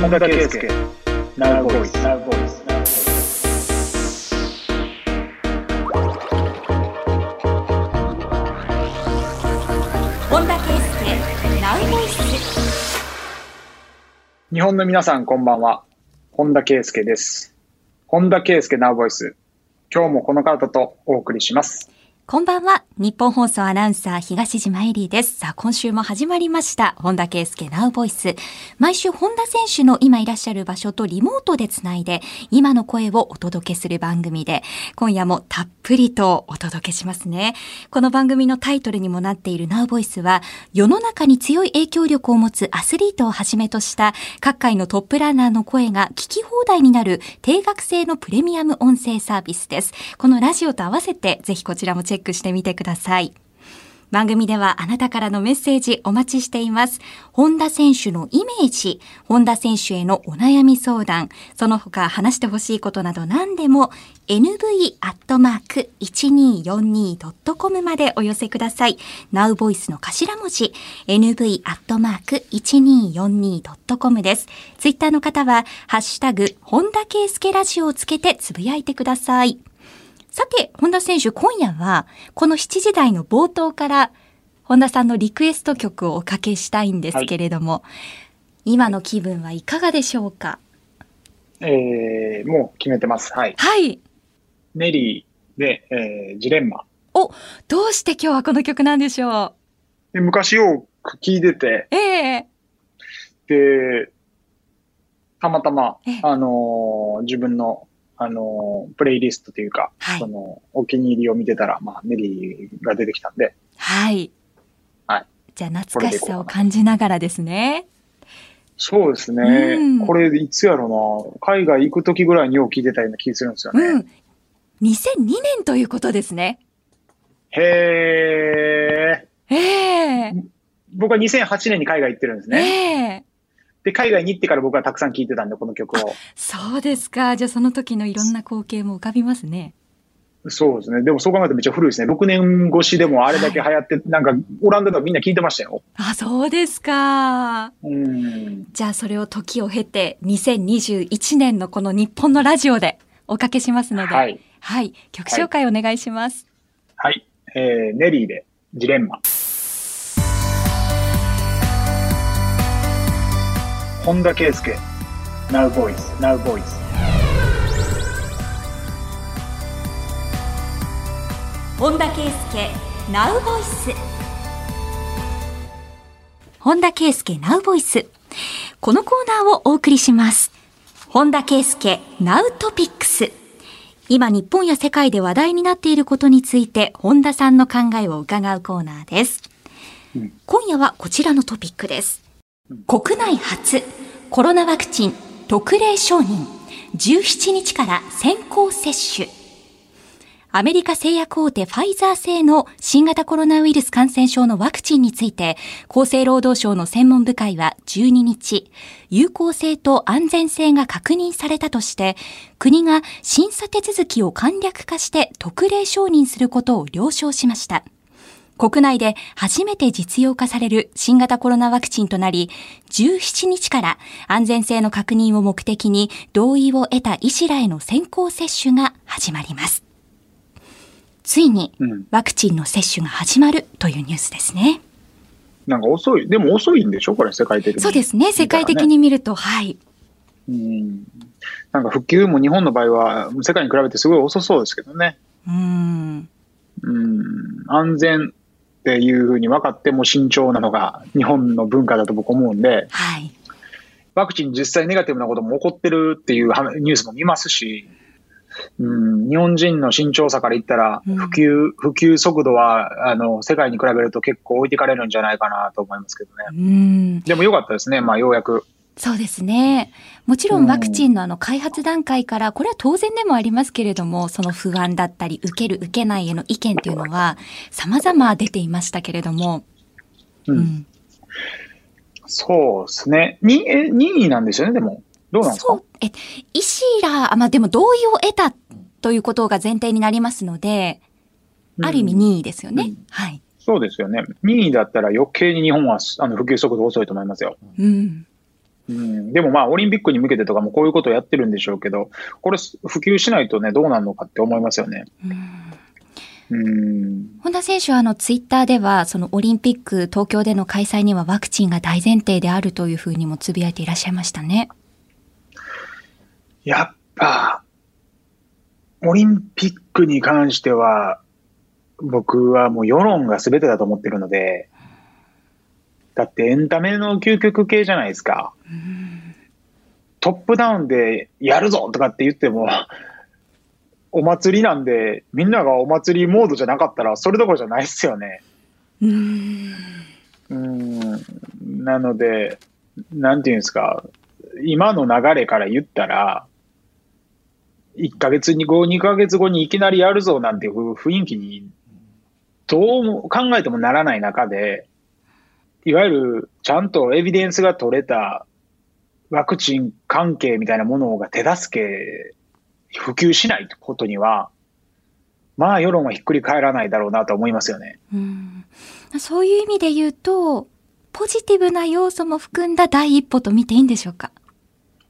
本田圭佑 Now Voice Now Voice 本田圭佑ナウボイス日本の皆さんこんばんは。本田圭佑です。本田圭佑 Now Voice 今日もこの方とお送りしますこんばんは。日本放送アナウンサー東島エリーです。さあ、今週も始まりました。本田圭佑ナウボイス。毎週、本田選手の今いらっしゃる場所とリモートでつないで、今の声をお届けする番組で、今夜もたっぷりとお届けしますね。この番組のタイトルにもなっているナウボイスは、世の中に強い影響力を持つアスリートをはじめとした、各界のトップランナーの声が聞き放題になる定額制のプレミアム音声サービスです。このラジオと合わせて、ぜひこちらもチェックックしてみてください。番組ではあなたからのメッセージお待ちしています。本田選手のイメージ、本田選手へのお悩み相談、その他話してほしいことなど何でも nv.1242.com までお寄せください。nowvoice の頭文字 nv.1242.com です。ツイッターの方はハッシュタグ本田圭佑ラジオをつけてつぶやいてください。さて、本田選手、今夜は、この7時台の冒頭から、本田さんのリクエスト曲をおかけしたいんですけれども、今の気分はいかがでしょうか？えー、もう決めてます。はい。はい。ネリーで、えー、ジレンマ。お、どうして今日はこの曲なんでしょで昔よく聞いてて。うええ。でたまたまええ。あのー自分のあのープレイリストというか、はいそのお気に入りを見てたら、まあ、ネリーが出てきたんではい。はい。じゃあ、懐かしさを感じながらですね。そうですね。うんこれ、いつやろな。海外行く時ぐらいによう聞いてたような気がするんですよね。うん。2002年ということですね。へー。ええ僕は2008年に海外行ってるんですえね。えで、海外に行ってから僕はたくさん聞いてたんで、この曲を。そうですか。じゃあ、その時のいろんな光景も浮かびますね。そうですね。でもそう考えるとめっちゃ古いですね。6年越しでもあれだけ流行って、なんか、オランダではみんな聞いてましたよ。あ、そうですか。うん。じゃあそれを時を経て2021年のこの日本のラジオでおかけしますので、はい。はい曲紹介お願いします。はい。えー、ネリーで、ジレンマ。本田圭佑。Now Voice, Now Voice。本田圭佑 Now Voice 本田圭佑 Now Voice このコーナーをお送りします。本田圭佑 Now Topics 今日本や世界で話題になっていることについて本田さんの考えを伺うコーナーです、うん。今夜はこちらのトピックです国内初コロナワクチン特例承認17日から先行接種アメリカ製薬大手ファイザー製の新型コロナウイルス感染症のワクチンについて、厚生労働省の専門部会は12日、有効性と安全性が確認されたとして、国が審査手続きを簡略化して特例承認することを了承しました。国内で初めて実用化される新型コロナワクチンとなり、17日から安全性の確認を目的に同意を得た医師らへの先行接種が始まります。ついにうん。ワクチンの接種が始まるというニュースですね。なんか遅い。でも遅いんでしょ？これ、世界的に。そうですね。世界的に見ると、はい。うん。なんか復旧も日本の場合は、世界に比べてすごい遅そうですけどね。うーん。うん。安全っていうふうに分かっても慎重なのが日本の文化だと僕思うんで、はい。ワクチン実際ネガティブなことも起こってるっていうはニュースも見ますし、うん、日本人の慎重さから言ったら、うん普及、普及速度は、あの、世界に比べると結構置いてかれるんじゃないかなと思いますけどうね。ーん。でも良かったですね。まあ、ようやく。そうですね。もちろんワクチンのあの開発段階から、これは当然でもありますけれども、その不安だったり、受ける受けないへの意見というのは、様々出ていましたけれども、うん。うん。そうですね。に、え、任意なんですよね、でも。どうなんですか？え、医師ら、あまあ、でも同意を得たということが前提になりますので、ある意味任意ですよね。うんはい。そうですよね。任意だったら余計に日本はあの普及速度遅いと思いますよ。うん。うん、でもまあ、オリンピックに向けてとかもこういうことをやってるんでしょうけど、これ、普及しないとね、どうなるのかって思いますよね。うん、本田選手はあのツイッターでは、そのオリンピック東京での開催にはワクチンが大前提であるというふうにもつぶやいていらっしゃいましたね。やっぱ、オリンピックに関しては、僕はもう世論が全てだと思ってるので、だってエンタメの究極系じゃないですか。トップダウンでやるぞとかって言っても、お祭りなんで、みんながお祭りモードじゃなかったら、それどころじゃないっすよね。うん。なので、なんていうんですか、今の流れから言ったら、1ヶ月後、2ヶ月後にいきなりやるぞなんていう雰囲気に、どう考えてもならない中で、いわゆるちゃんとエビデンスが取れたワクチン関係みたいなものが手助け、普及しないことには、まあ世論はひっくり返らないだろうなと思いますよね。うん、そういう意味で言うと、ポジティブな要素も含んだ第一歩と見ていいんでしょうか？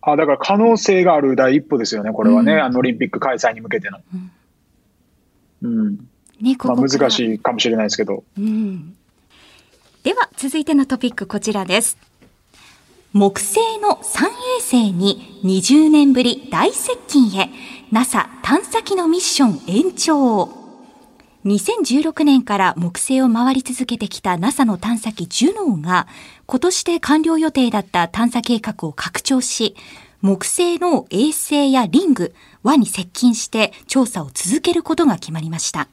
あだから可能性がある第一歩ですよね、これはね、うん、あのオリンピック開催に向けての。うん。うん、ね、ここまあ、難しいかもしれないですけど。うん、では、続いてのトピックこちらです。木星の3衛星に20年ぶり大接近へ NASA 探査機のミッション延長2016年から木星を回り続けてきた NASA の探査機ジュノーが今年で完了予定だった探査計画を拡張し木星の衛星やリング、輪に接近して調査を続けることが決まりました。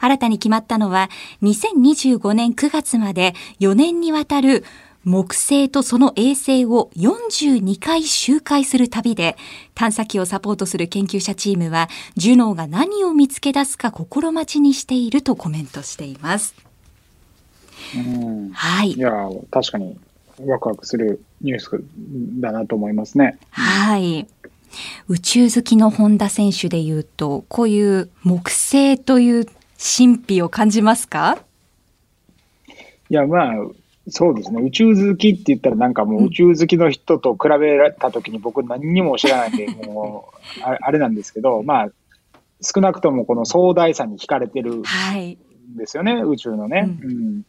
新たに決まったのは2025年9月まで4年にわたる木星とその衛星を42回周回する旅で探査機をサポートする研究者チームはジュノーが何を見つけ出すか心待ちにしているとコメントしています。うんはい。いや、確かにワクワクするニュースだなと思いますね。はい。宇宙好きの本田選手で言うと、こういう木星という神秘を感じますか？いや、まあ、そうですね。宇宙好きって言ったらなんかもう宇宙好きの人と比べたときに僕何にも知らないんで、もう、あれなんですけど、まあ、少なくともこの壮大さに惹かれてるんですよね、はい、宇宙のね、うん、うん。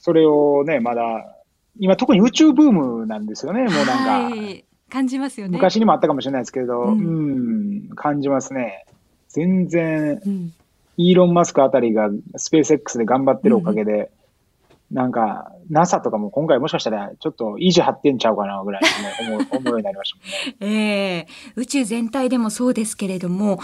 それをね、まだ、今特に宇宙ブームなんですよね、もうなんか。はい、感じますよね。昔にもあったかもしれないですけど、うん、うん感じますね。全然、うん、イーロン・マスクあたりがスペース X で頑張ってるおかげで、なんか、NASA とかも今回もしかしたらちょっと維持張ってんちゃうかなぐらい、ね、思う 思うようになりましたもんね。ええー、宇宙全体でもそうですけれども、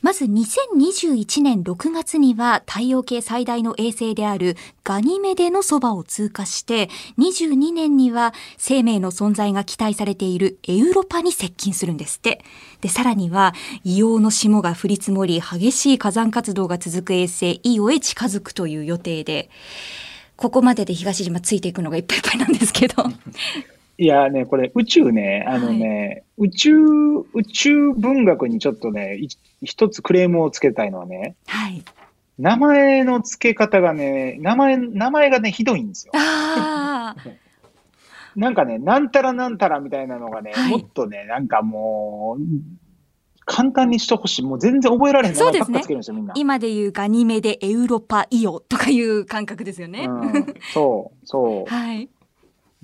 まず2021年6月には太陽系最大の衛星であるガニメデのそばを通過して、22年には生命の存在が期待されているエウロパに接近するんですって。で、さらには硫黄の霜が降り積もり、激しい火山活動が続く衛星イオへ近づくという予定で、ここまでで東島ついていくのがいっぱいいっぱいなんですけど。いやね、これ宇宙ね、あのね、はい、宇宙、宇宙文学にちょっとね、一つクレームをつけたいのはね、はい。名前の付け方がね、名前、名前がね、ひどいんですよ。なんかね、なんたらなんたらみたいなのがね、はい、もっとね、なんかもう、簡単にしてほしい。もう全然覚えられへんそうですね。今で言うガニメでエウロパイオとかいう感覚ですよね。うん、そう、そう。はい。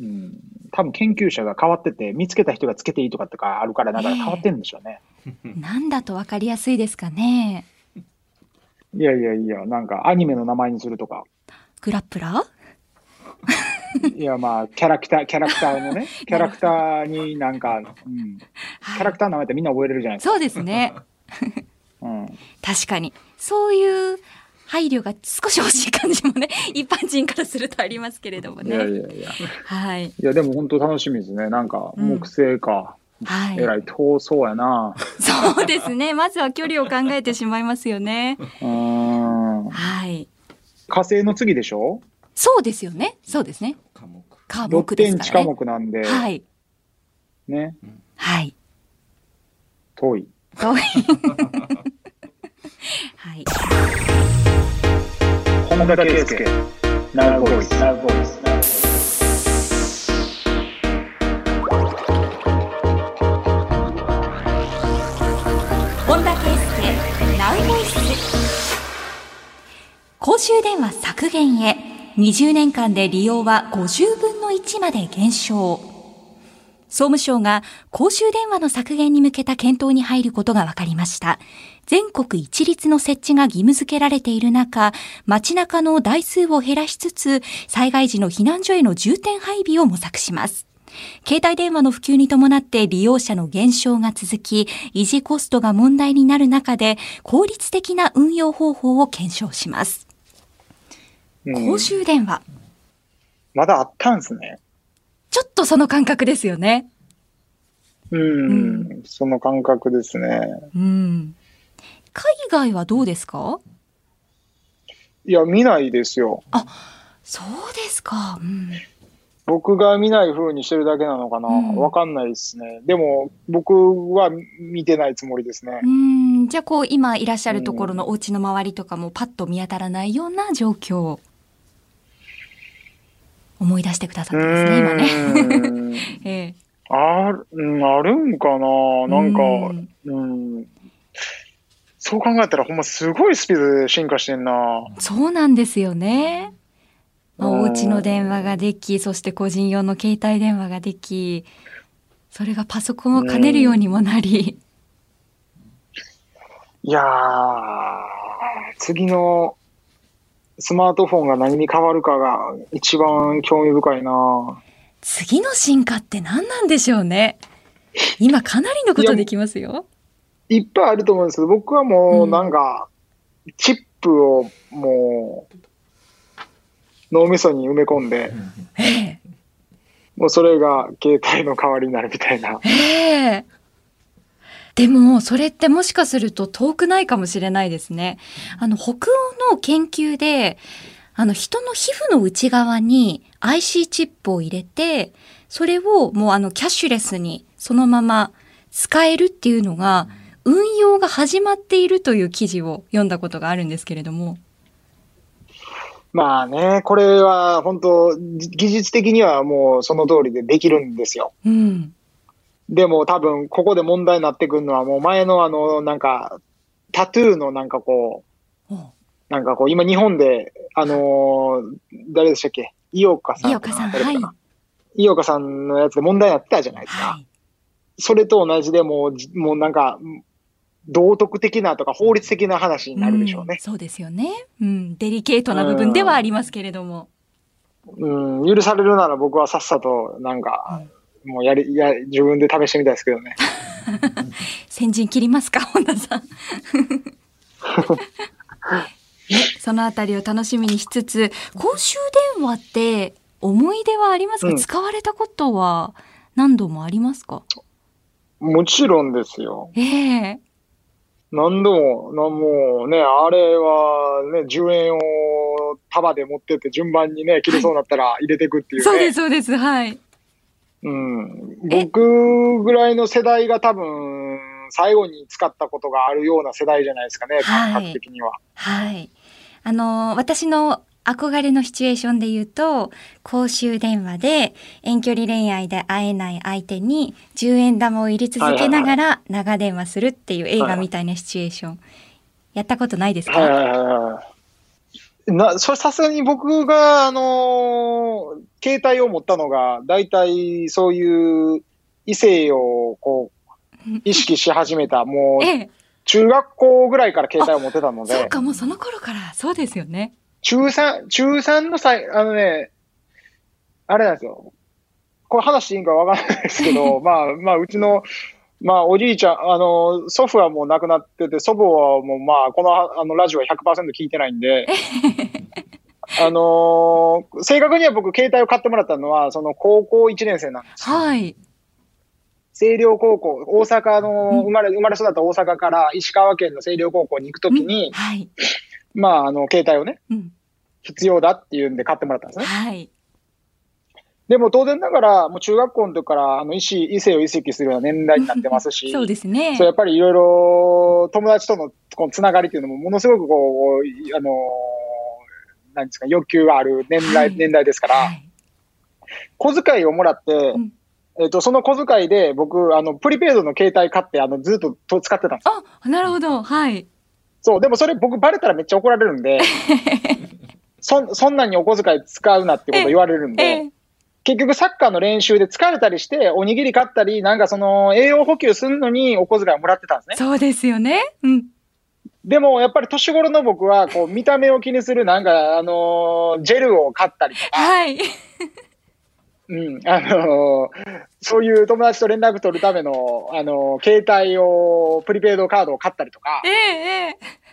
うん。多分研究者が変わってて、見つけた人がつけていいとかとかあるから、だから変わってるんでしょうね。えー、なんだと分かりやすいですかね。いやいやいや、なんかアニメの名前にするとか。グラップラー？いや、まあ、キャラクター、キャラクターのね、キャラクターになんか、うん、キャラクターの名前ってみんな覚えれるじゃないですか。そうですね。うん、確かに。そういう配慮が少し欲しい感じもね、一般人からするとありますけれどもね。いやいやいや。はい。いや、でも本当楽しみですね。なんか、木星か。うん、はい。えらい遠そうやな。そうですね。まずは距離を考えてしまいますよね。うん。はい。火星の次でしょ？そうですよね。そうですね。科目。科目ですから、ね。科目なんで。はい。ね。はい。遠い。遠い。はい。本田圭佑。ナウボイス。ナウボイス。本田圭佑。ナウボイス。公衆電話削減へ。20年間で利用は50分の1まで減少総務省が公衆電話の削減に向けた検討に入ることが分かりました全国一律の設置が義務付けられている中、街中の台数を減らしつつ、災害時の避難所への重点配備を模索します。携帯電話の普及に伴って利用者の減少が続き、維持コストが問題になる中で、効率的な運用方法を検証します。公衆電話。まだあったんですね。ちょっとその感覚ですよね。うん、うん、その感覚ですね。うん。海外はどうですか？いや、見ないですよ。あ、そうですか。うん、僕が見ない風にしてるだけなのかな、わ、うん、かんないですね。でも、僕は見てないつもりですね。うん、じゃあ、こう、今いらっしゃるところのお家の周りとかもパッと見当たらないような状況。思い出してくださったんですね、今ね。ええ、ある、あるんかな？なんか、うん、そう考えたらほんますごいスピードで進化してんな。そうなんですよね。まあ、お家の電話ができ、そして個人用の携帯電話ができ、それがパソコンを兼ねるようにもなり。いやー、次のスマートフォンが何に変わるかが一番興味深いな次の進化って何なんでしょうね。今かなりのことできますよ。いっぱいあると思うんですけど、僕はもうなんか、チップをもう、脳みそに埋め込んで、もうそれが携帯の代わりになるみたいな。えでも、それってもしかすると遠くないかもしれないですね。あの、北欧の研究で、あの、人の皮膚の内側に IC チップを入れて、それをもうあの、キャッシュレスにそのまま使えるっていうのが、うん運用が始まっているという記事を読んだことがあるんですけれども。まあね、これは本当、技術的にはもうその通りでできるんですよ。うん、でも多分、ここで問題になってくるのは、もう前のあの、なんか、タトゥーのなんかこう、なんかこう、今日本で、あのー、誰でしたっけ？井岡さん。井岡さん、はい。井岡さんのやつで問題になってたじゃないですか。はい、それと同じでもう、もうなんか、道徳的なとか法律的な話になるでしょうね。うん、そうですよね。うん。デリケートな部分ではありますけれども。うん、許されるなら僕はさっさと、なんか、うん、もうやり、や、自分で試してみたいですけどね。先陣切りますか、本田さん。ね、そのあたりを楽しみにしつつ、公衆電話って思い出はありますか、うん、使われたことは何度もありますか？もちろんですよ。ええー何度も、なもうね、あれはね、10円を束で持ってって順番にね、切れそうになったら入れていくっていう、ねそうです、そうです、はい。うん。僕ぐらいの世代が多分、最後に使ったことがあるような世代じゃないですかね、感覚的には。はい。はい、あの、私の憧れのシチュエーションで言うと、公衆電話で遠距離恋愛で会えない相手に10円玉を入れ続けながら長電話するっていう映画みたいなシチュエーション。やったことないですか、はいはいはいな、それさすがに僕が、あのー、携帯を持ったのが、大体そういう異性をこう、意識し始めた、もう、中学校ぐらいから携帯を持ってたので。そうか、もうその頃から、そうですよね。中3、中3の際、あのね、あれなんですよ。これ話していいんかわかんないですけど、まあ、まあ、うちの、まあ、おじいちゃん、あの、祖父はもう亡くなってて、祖母はもう、まあ、この、あの、ラジオは100%聞いてないんで、あのー、正確には僕、携帯を買ってもらったのは、その高校1年生なんですはい。星稜高校、大阪の、生まれ、生まれ育った大阪から石川県の星稜高校に行くときに、はい。まあ、あの、携帯をね、うん、必要だっていうんで買ってもらったんですね。はい。でも当然ながら、もう中学校の時から、あの、医師、異性を移籍するような年代になってますし、そうですね。そう、やっぱりいろいろ友達とのこのつながりっていうのもものすごくこう、あの、なんですか、欲求がある年代、はい、年代ですから、はい、小遣いをもらって、うんえっ、と、その小遣いで僕、あの、プリペイドの携帯買って、あの、ずっと使ってたんですあ、なるほど。はい。そう、でもそれ僕バレたらめっちゃ怒られるんで、そ、そんなにお小遣い使うなってこと言われるんで、ええ結局サッカーの練習で疲れたりして、おにぎり買ったり、なんかその栄養補給するのにお小遣いをもらってたんですね。そうですよね。うん。でもやっぱり年頃の僕は、こう見た目を気にするなんか、あのージェルを買ったりとか、はい。うん、あのーそういう友達と連絡取るための、あのー携帯を、プリペイドカードを買ったりとかえ、えええ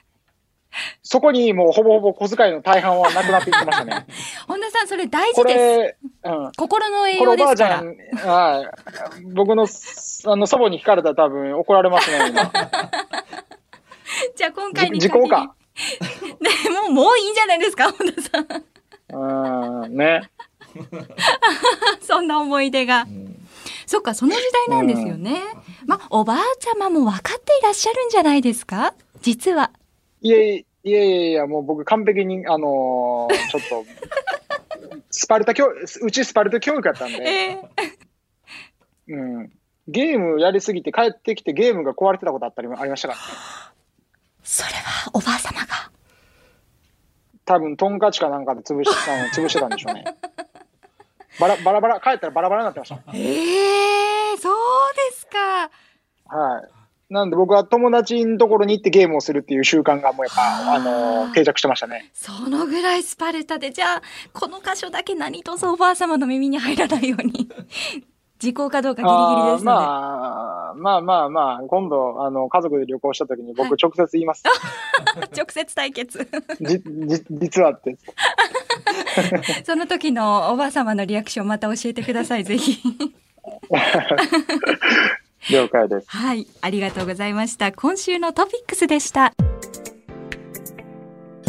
そこにもうほぼほぼ小遣いの大半はなくなっていってましたね。本田さん、それ大こ事です。れ、うん。心の栄養ですか？ら。はい。僕の、あの、祖母に聞かれたら多分怒られますね、今。じゃあ今回にじ時効か。ね、もう、もういいんじゃないですか、本田さん。うん、ね。そんな思い出が。そっか、その時代なんですよね。まあ、おばあちゃまも分かっていらっしゃるんじゃないですか？実は。いえいえいえいや、もう僕完璧に、あのーちょっと、スパルタ教、うちスパルタ教育やったんで、ええうん。ゲームやりすぎて帰ってきてゲームが壊れてたことあったりもありましたからね。それはおばあ様が。多分、トンカチかなんかで潰してたの潰してたんでしょうね。バラバラバラ、帰ったらバラバラになってました。ええそうですか。はい。なんで僕は友達のところに行ってゲームをするっていう習慣がもうやっぱ、あのー定着してましたね。そのぐらいスパルタで、じゃあ、この箇所だけ何とぞおばあ様の耳に入らないように。時効かどうかギリギリですので。あーまあ、まあまあまあ、今度、あの、家族で旅行した時に僕直接言います。直接対決。じ、じ、実はって。その時のおばあ様のリアクションまた教えてください、ぜひ。了解です。はい、ありがとうございました。今週のトピックスでした。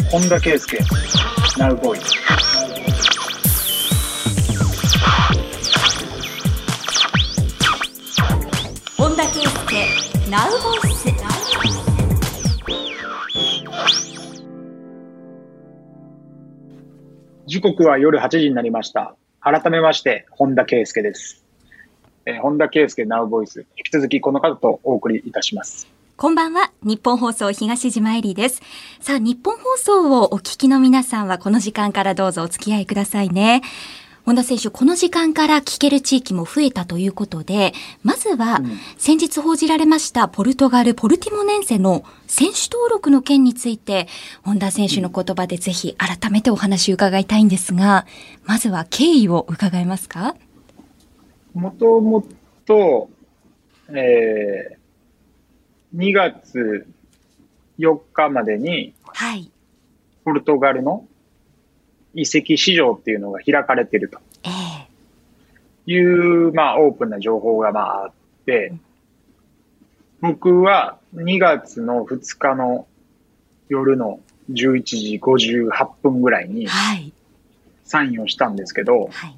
本田圭佑、ナウボーイ。本田圭佑、ナウボイス。時刻は夜8時になりました。改めまして、本田圭佑です。えー本田圭佑ナウボイス。引き続きこの方とお送りいたします。こんばんは。日本放送東島えりです。さあ、日本放送をお聞きの皆さんはこの時間からどうぞお付き合いくださいね。本田選手、この時間から聞ける地域も増えたということで、まずは、うん先日報じられましたポルトガルポルティモネンセの選手登録の件について、本田選手の言葉でぜひ改めてお話を伺いたいんですが、まずは経緯を伺えますか？もともと、えー2月4日までに、はい。ポルトガルの移籍市場っていうのが開かれているとええいう、まあ、オープンな情報がまああって、僕は2月の2日の夜の11時58分ぐらいにはい。サインをしたんですけど、はい。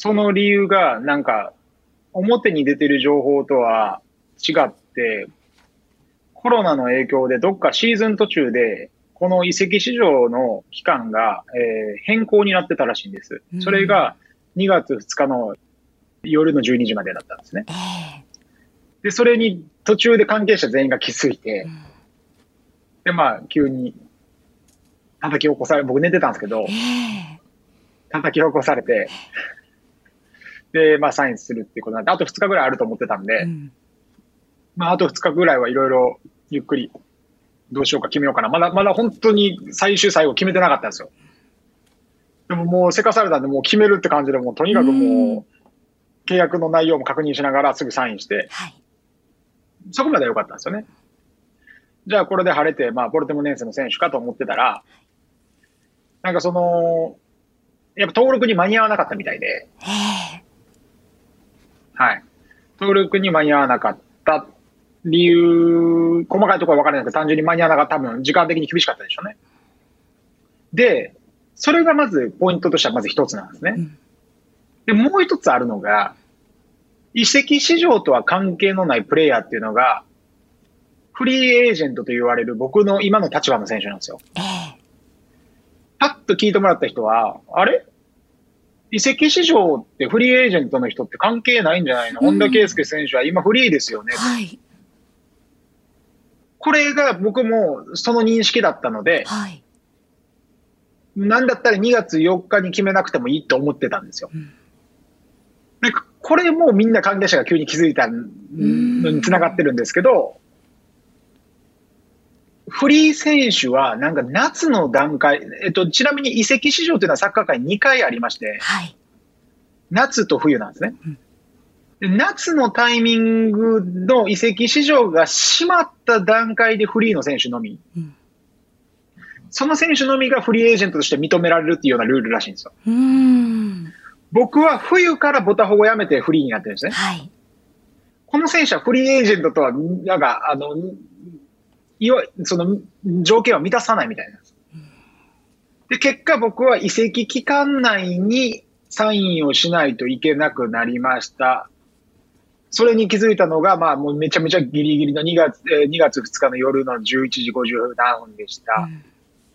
その理由がなんか表に出てる情報とは違って、コロナの影響でどっかシーズン途中で、この移籍市場の期間が、えー変更になってたらしいんです。うん。それが2月2日の夜の12時までだったんですね。ええで、それに途中で関係者全員が気づいてう、ん。で、まあ、急に叩き起こされ、僕寝てたんですけどえ、え。叩き起こされて、で、まあ、サインするっていうことなんで、あと2日ぐらいあると思ってたんで、うんまあ、あと2日ぐらいはいろいろゆっくりどうしようか決めようかな。まだ、まだ本当に最終最後決めてなかったんですよ。でももうせかされたんで、もう決めるって感じで、もうとにかくもう、契約の内容も確認しながらすぐサインして、はい。そこまでは良かったんですよね。じゃあこれで晴れて、まあ、ポルテモネンセの選手かと思ってたら、なんかその、やっぱ登録に間に合わなかったみたいで、ええはい。登録に間に合わなかった理由、細かいところは分からないけど、単純に間に合わなかった、多分時間的に厳しかったでしょうね。で、それがまずポイントとしてはまず一つなんですね。うんで、もう一つあるのが、移籍市場とは関係のないプレイヤーっていうのが、フリーエージェントと言われる僕の今の立場の選手なんですよ。ええパッと聞いてもらった人は、あれ？移籍市場ってフリーエージェントの人って関係ないんじゃないの、うん本田圭佑選手は今フリーですよね。はい。これが僕もその認識だったので、はい。なんだったら2月4日に決めなくてもいいと思ってたんですよ。うんなんかこれもみんな関係者が急に気づいたのにつながってるんですけど、フリー選手はなんか夏の段階、えっと、ちなみに移籍市場というのはサッカー界2回ありまして、はい。夏と冬なんですねうん。で夏のタイミングの移籍市場が閉まった段階でフリーの選手のみ、うんその選手のみがフリーエージェントとして認められるっていうようなルールらしいんですよ。僕は冬からボタフォをやめてフリーになってるんですね。はい。この選手はフリーエージェントとは、なんか、あの、いわその条件は満たさないみたいなんです。で、結果僕は移籍期間内にサインをしないといけなくなりました。それに気づいたのが、まあもうめちゃめちゃギリギリの2月、えー2月2日の夜の11時57分でした。うん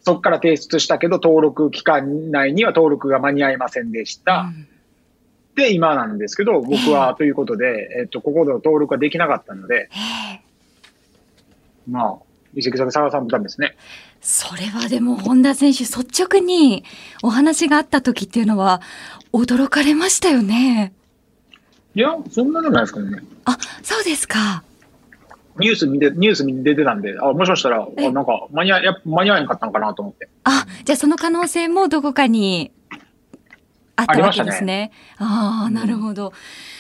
そこから提出したけど、登録期間内には登録が間に合いませんでした。うんで、今なんですけど、僕はということで、えっと、ここで登録ができなかったので、ええまあ、移籍先探さんたんですね。それはでも本田選手率直にお話があった時っていうのは驚かれましたよね。いや、そんなでもないですけどね。あ、そうですか。ニュース見て、ニュースに出てたんで、あ、もしかしたら、えあなんか、間に合間に合わなかったのかなと思って。あ、じゃあその可能性もどこかにあったわけですね。ああ、うんなるほど。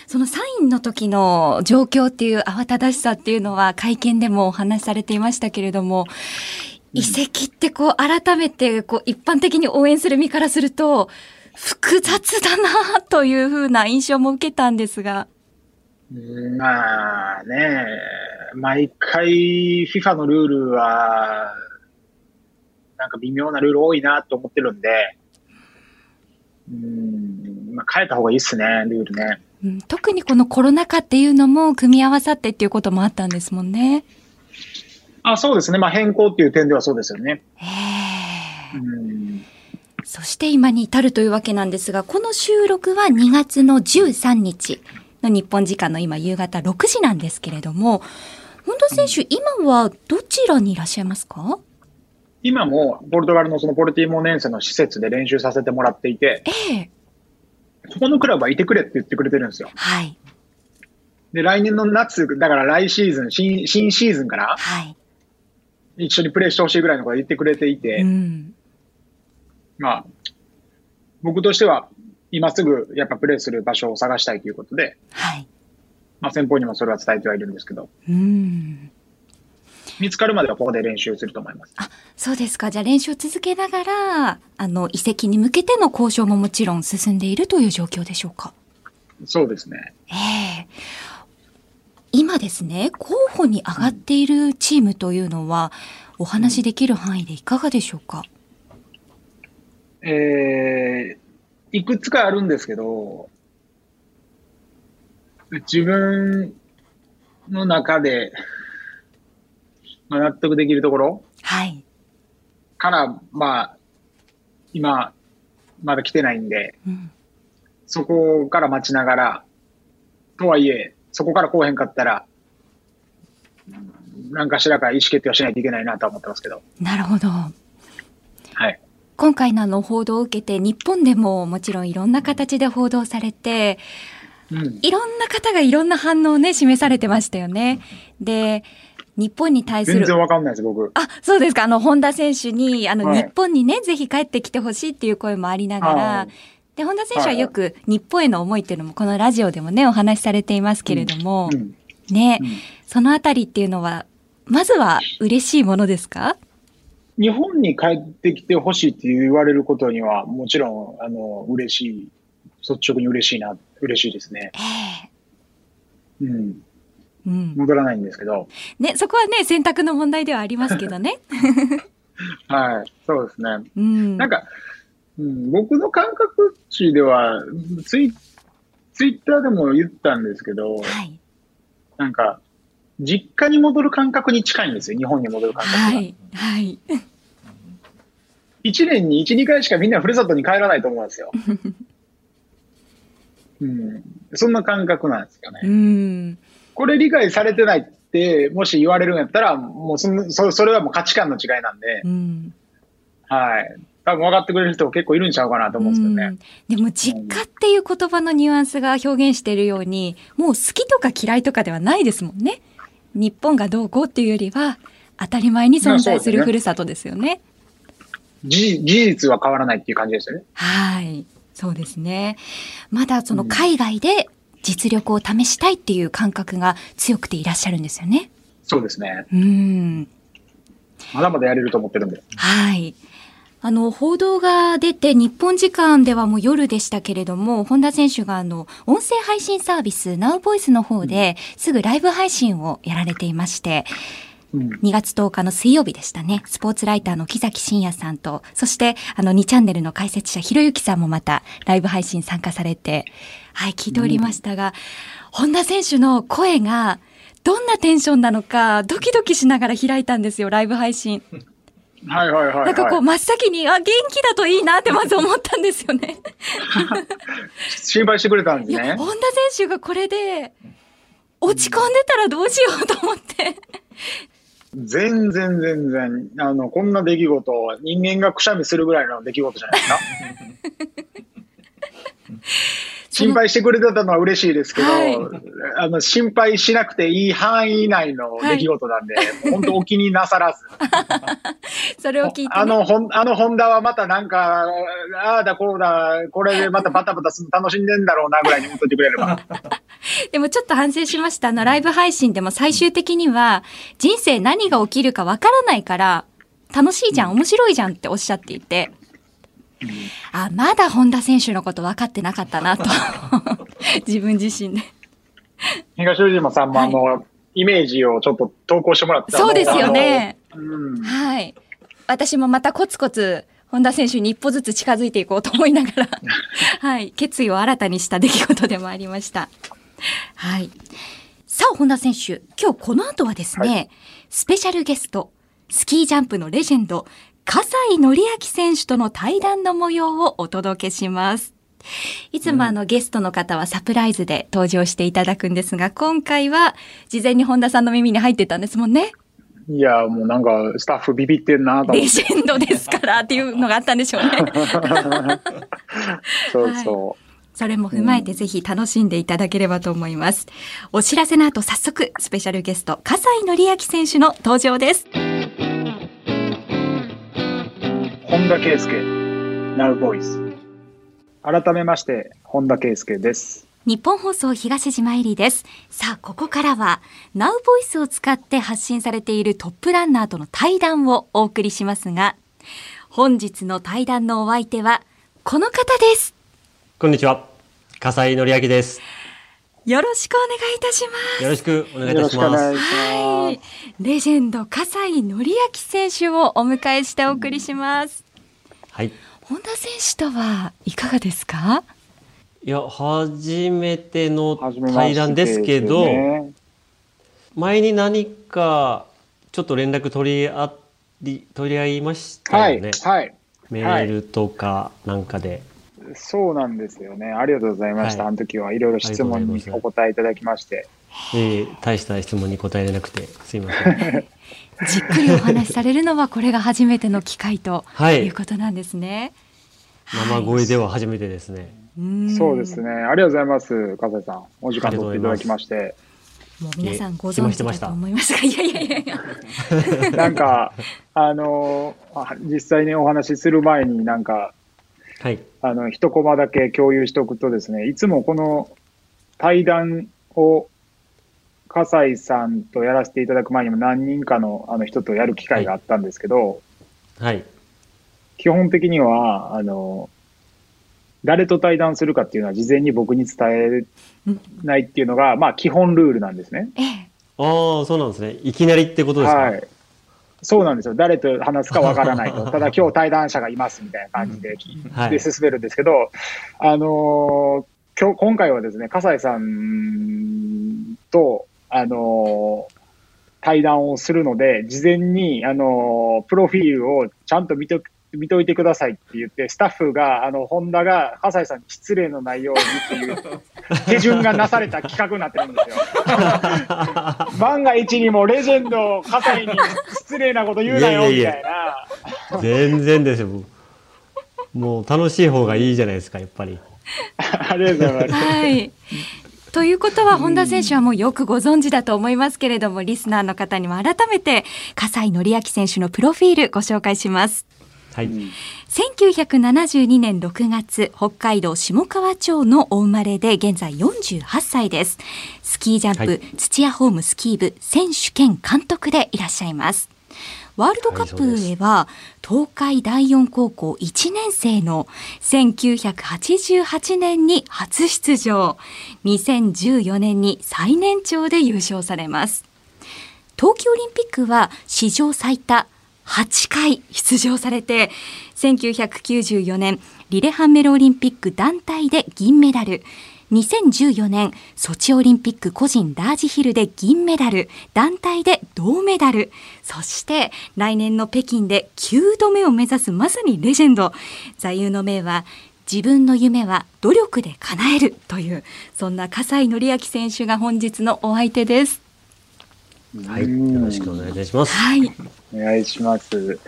そのサインの時の状況っていう慌ただしさっていうのは会見でもお話しされていましたけれども、うん遺跡ってこう改めてこう一般的に応援する身からすると複雑だなというふうな印象も受けたんですが。うんまあね、毎回 FIFA のルールは、なんか微妙なルール多いなと思ってるんで、うん、まあ変えた方がいいっすね、ルールね。うん特にこのコロナ禍っていうのも組み合わさってっていうこともあったんですもんね。あ、そうですね。まあ変更っていう点ではそうですよね。へえうん。そして今に至るというわけなんですが、この収録は2月の13日の日本時間の今夕方6時なんですけれども、本田選手、今はどちらにいらっしゃいますか？今も、ポルトガルのそのポルティモネンセの施設で練習させてもらっていて、ええそこのクラブはいてくれって言ってくれてるんですよ。はい。で、来年の夏、だから来シーズン、新新シーズンからはい。一緒にプレーしてほしいぐらいのことは言ってくれていて、うん。まあ、僕としては、今すぐやっぱプレーする場所を探したいということで、はい。まあ先方にもそれは伝えてはいるんですけど、うん。見つかるまではここで練習すると思います。あ、そうですか。じゃあ練習を続けながら、あの、移籍に向けての交渉ももちろん進んでいるという状況でしょうか？そうですね。ええ今ですね、候補に上がっているチームというのは、お話しできる範囲でいかがでしょうか？えー、いくつかあるんですけど、自分の中で、まあ、納得できるところ？はい。から、まあ、今、まだ来てないんで、うん、そこから待ちながら、とはいえ、そこから来おへんかったら、何かしらか意思決定をしないといけないなとは思ってますけど。なるほど。はい。今回のあの報道を受けて、日本でももちろんいろんな形で報道されて、うん。いろんな方がいろんな反応をね、示されてましたよね。で、日本に対する全然わかんないです、僕。あ、そうですか。あの、本田選手に、あの、はい日本にね、ぜひ帰ってきてほしいっていう声もありながら、はいで、本田選手はよく日本への思いっていうのも、このラジオでもね、お話しされていますけれども、うん。ね、うんそのあたりっていうのは、まずは嬉しいものですか？日本に帰ってきてほしいって言われることには、もちろん、あの、嬉しい、率直に嬉しいな、嬉しいですね。ええうん。うん。戻らないんですけど。ね、そこはね、選択の問題ではありますけどね。はい。そうですね。うん。なんか、うん、僕の感覚値では、ツイツイッターでも言ったんですけど、はい。なんか、実家に戻る感覚に近いんですよ、日本に戻る感覚が。はい。はい。1年に1、2回しかみんなふるさとに帰らないと思うんですよ。うん、そんな感覚なんですよね。うん。これ理解されてないって、もし言われるんやったら、もうそそれはもう価値観の違いなんで、うん。はい。多分分かってくれる人結構いるんちゃうかなと思うんですけどね。でも実家っていう言葉のニュアンスが表現しているように、もう好きとか嫌いとかではないですもんね。日本がどうこうっていうよりは、当たり前に存在するふるさとですよね。事実は変わらないっていう感じですよね。はい。そうですね。まだその海外で実力を試したいっていう感覚が強くていらっしゃるんですよね。そうですね。うん。まだまだやれると思ってるんで。はい。あの、報道が出て、日本時間ではもう夜でしたけれども、本田選手があの、音声配信サービス、ナウボイスの方で、すぐライブ配信をやられていまして、2月10日の水曜日でしたね。スポーツライターの木崎真也さんと、そしてあの2チャンネルの解説者ひろゆきさんもまたライブ配信参加されて、はい、聞いておりましたが、うん、本田選手の声がどんなテンションなのか、ドキドキしながら開いたんですよ、ライブ配信。はいはいはい、はい、なんかこう、真っ先に、あ、元気だといいなってまず思ったんですよね。心配してくれたんですね。本田選手がこれで、落ち込んでたらどうしようと思って。全然全然、あの、こんな出来事、人間がくしゃみするぐらいの出来事じゃないですか？心配してくれてたのは嬉しいですけど、はい、あの心配しなくていい範囲内の出来事なんで、はい、本当お気になさらず。それを聞いて、ね、あの、ほん、あのホンダはまたなんか、ああだこうだ、これでまたバタバタする楽しんでんだろうなぐらいに思っといてくれれば。でもちょっと反省しました。あの、ライブ配信でも最終的には、人生何が起きるかわからないから、楽しいじゃん、面白いじゃんっておっしゃっていて、あ、まだ本田選手のこと分かってなかったなと。自分自身で。東尾島さんもあの、はい、イメージをちょっと投稿してもらってそうですよね。うん、はい。私もまたコツコツ、本田選手に一歩ずつ近づいていこうと思いながら、はい、決意を新たにした出来事でもありました。はい。さあ、本田選手、今日この後はですね、はい、スペシャルゲスト、スキージャンプのレジェンド、笠井紀明選手との対談の模様をお届けします。いつもあのゲストの方はサプライズで登場していただくんですが、今回は事前に本田さんの耳に入ってたんですもんね。いや、もうなんかスタッフビビってんなレジェンドですからっていうのがあったんでしょうね。そうそう。はいそれも踏まえてぜひ楽しんでいただければと思います。うん、お知らせの後早速スペシャルゲスト、笠井紀明選手の登場です。本田圭佑、Now Voice。改めまして、本田圭佑です。日本放送東島えりです。さあ、ここからは、Now Voice を使って発信されているトップランナーとの対談をお送りしますが、本日の対談のお相手は、この方です。こんにちは。笠井紀明です。よろしくお願いいたします。よろしくお願いいたします。はい。レジェンド、笠井紀明選手をお迎えしてお送りします。はい。本田選手とはいかがですか？いや、初めての対談ですけど、ね、前に何かちょっと連絡取り合り取り合いましたよね。はい。はい、メールとかなんかで。そうなんですよね。ありがとうございました。はい、あの時はいろいろ質問にお答えいただきまして。えー、大した質問に答えれなくてすいません。じっくりお話しされるのはこれが初めての機会ということなんですね。はい、生声では初めてですね。そうですね。ありがとうございます、笠井さん。お時間取っていただきまして。もう皆さんご存知だと思いますが、いやいやいやいや。なんか、あの、実際にお話しする前になんか、はい、あの、一コマだけ共有しておくとですね、いつもこの対談を、笠井さんとやらせていただく前にも何人かのあの人とやる機会があったんですけど、はい。基本的には、あの、誰と対談するかっていうのは事前に僕に伝えないっていうのが、まあ基本ルールなんですね。ああ、そうなんですね。いきなりってことですか？はい。そうなんですよ。誰と話すかわからないと。ただ今日対談者がいますみたいな感じで、はい、で進めるんですけど、あのー、今日、今回はですね、笠井さんと、あのー、対談をするので、事前に、あのー、プロフィールをちゃんと見と見といてくださいって言って、スタッフが、あの、ホンダが、笠井さんに失礼のないようにっていう手順がなされた企画になってるんですよ。万が一にもレジェンド、笠井に失礼なこと言うなよ、みたいな。全然ですよ。もう楽しい方がいいじゃないですか、やっぱり。ありがとうございます。はい。ということは本田選手はもうよくご存知だと思いますけれども、リスナーの方にも改めて葛西紀明選手のプロフィールご紹介します。はい、1972年6月北海道下川町のお生まれで現在48歳です。スキージャンプ、はい、土屋ホームスキー部選手兼監督でいらっしゃいます。ワールドカップへは、東海第四高校1年生の1988年に初出場。2014年に最年長で優勝されます。冬季オリンピックは史上最多8回出場されて1994年リレハンメルオリンピック団体で銀メダル。2014年ソチオリンピック個人ラージヒルで銀メダル。団体で銅メダル。そして来年の北京で9度目を目指すまさにレジェンド。座右の銘は自分の夢は努力で叶える。というそんな葛西紀明選手が本日のお相手です。はい、よろしくお願いいたします。はい、お願いします。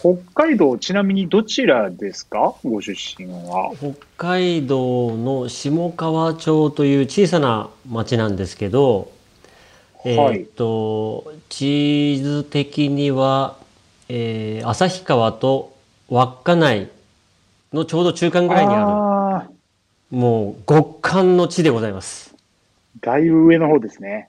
北海道、ちなみにどちらですか？ご出身は。北海道の下川町という小さな町なんですけど、はい、えっと、地図的には、えー、旭川と稚内のちょうど中間ぐらいにある、もう極寒の地でございます。だいぶ上の方ですね。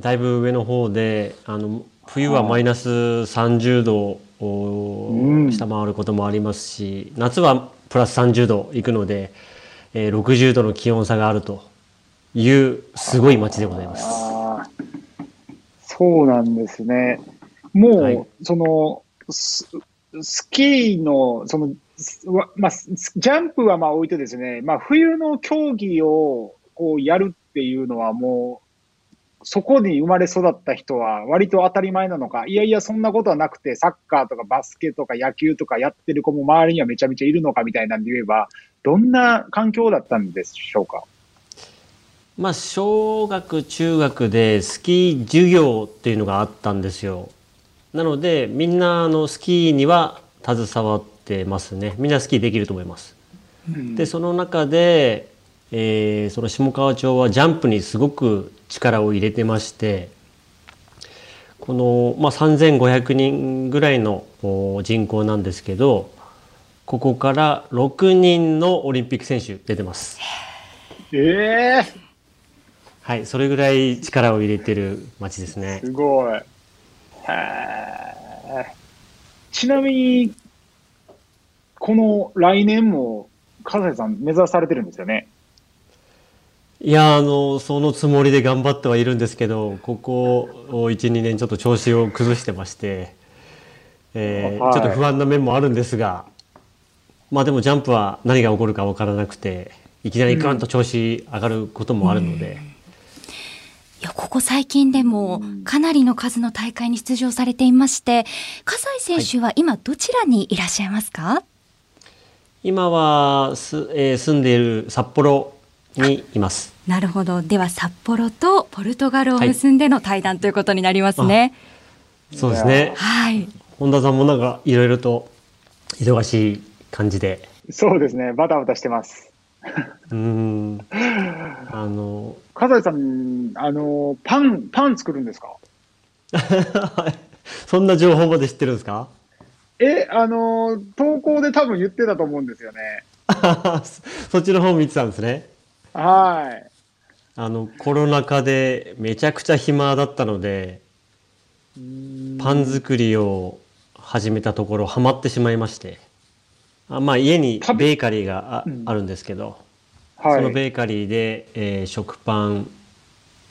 だいぶ上の方であの冬はマイナス30度を下回ることもありますし、うん、夏はプラス30度いくので、えー、60度の気温差があるというすごい街でございます。そうなんですね。もう、はい、そのススキーのそのまあ、ジャンプはまあ置いてですね、まあ、冬の競技をこうやるっていうのはもうそこに生まれ育った人は割と当たり前なのか、いやいや、そんなことはなくて、サッカーとかバスケとか野球とかやってる子も周りにはめちゃめちゃいるのかみたいなんで言えば、どんな環境だったんでしょうか？まあ、小学、中学でスキー授業っていうのがあったんですよ。なので、みんなのスキーには携わってますね。みんなスキーできると思います。うん、で、その中で、えー、その下川町はジャンプにすごく力を入れてましてこの、まあ、3,500人ぐらいの人口なんですけどここから6人のオリンピック選手出てます。ええー、はいそれぐらい力を入れてる町ですね。すごい。ちなみにこの来年も笠井さん目指されてるんですよね？いやあのそのつもりで頑張ってはいるんですけどここ12年ちょっと調子を崩してまして、えー、はい、ちょっと不安な面もあるんですがまあでもジャンプは何が起こるか分からなくていきなりガンと調子上がることもあるので。うん。うん、いやここ最近でもかなりの数の大会に出場されていまして葛西選手は今どちらにいらっしゃいますか、はい、今はす、えー、住んでいる札幌にいます。なるほど。では札幌とポルトガルを結んでの対談ということになりますね。はい、そうですね。はい。本田さんもなんかいろいろと忙しい感じで。そうですね。バタバタしてます。うん。あの。笠井さん、あのパンパン作るんですか？そんな情報まで知ってるんですか？え、あの投稿で多分言ってたと思うんですよね。そっちの方見てたんですね。はい。あの、コロナ禍でめちゃくちゃ暇だったので、パン作りを始めたところハマってしまいまして。あまあ家にベーカリーがあうん、あるんですけど、はい、そのベーカリーで、えー、食パン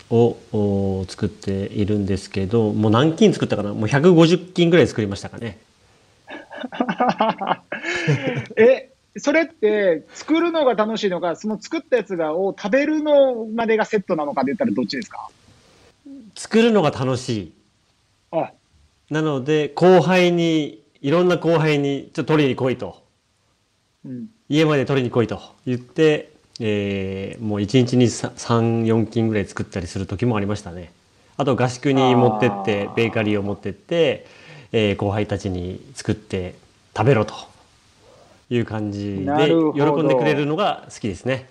を作っているんですけど、もう何斤作ったかな？もう150斤ぐらい作りましたかね。え、それって作るのが楽しいのか、その作ったやつがを食べるのまでがセットなのかで言ったらどっちですか？作るのが楽しい。あなので後輩にいろんな後輩にちょっと取りに来いと、うん、家まで取りに来いと言って、えー、もう1日に34斤ぐらい作ったりする時もありましたね。あと合宿に持ってってベーカリーを持ってって、えー、後輩たちに作って食べろという感じで喜んでくれるのが好きですね。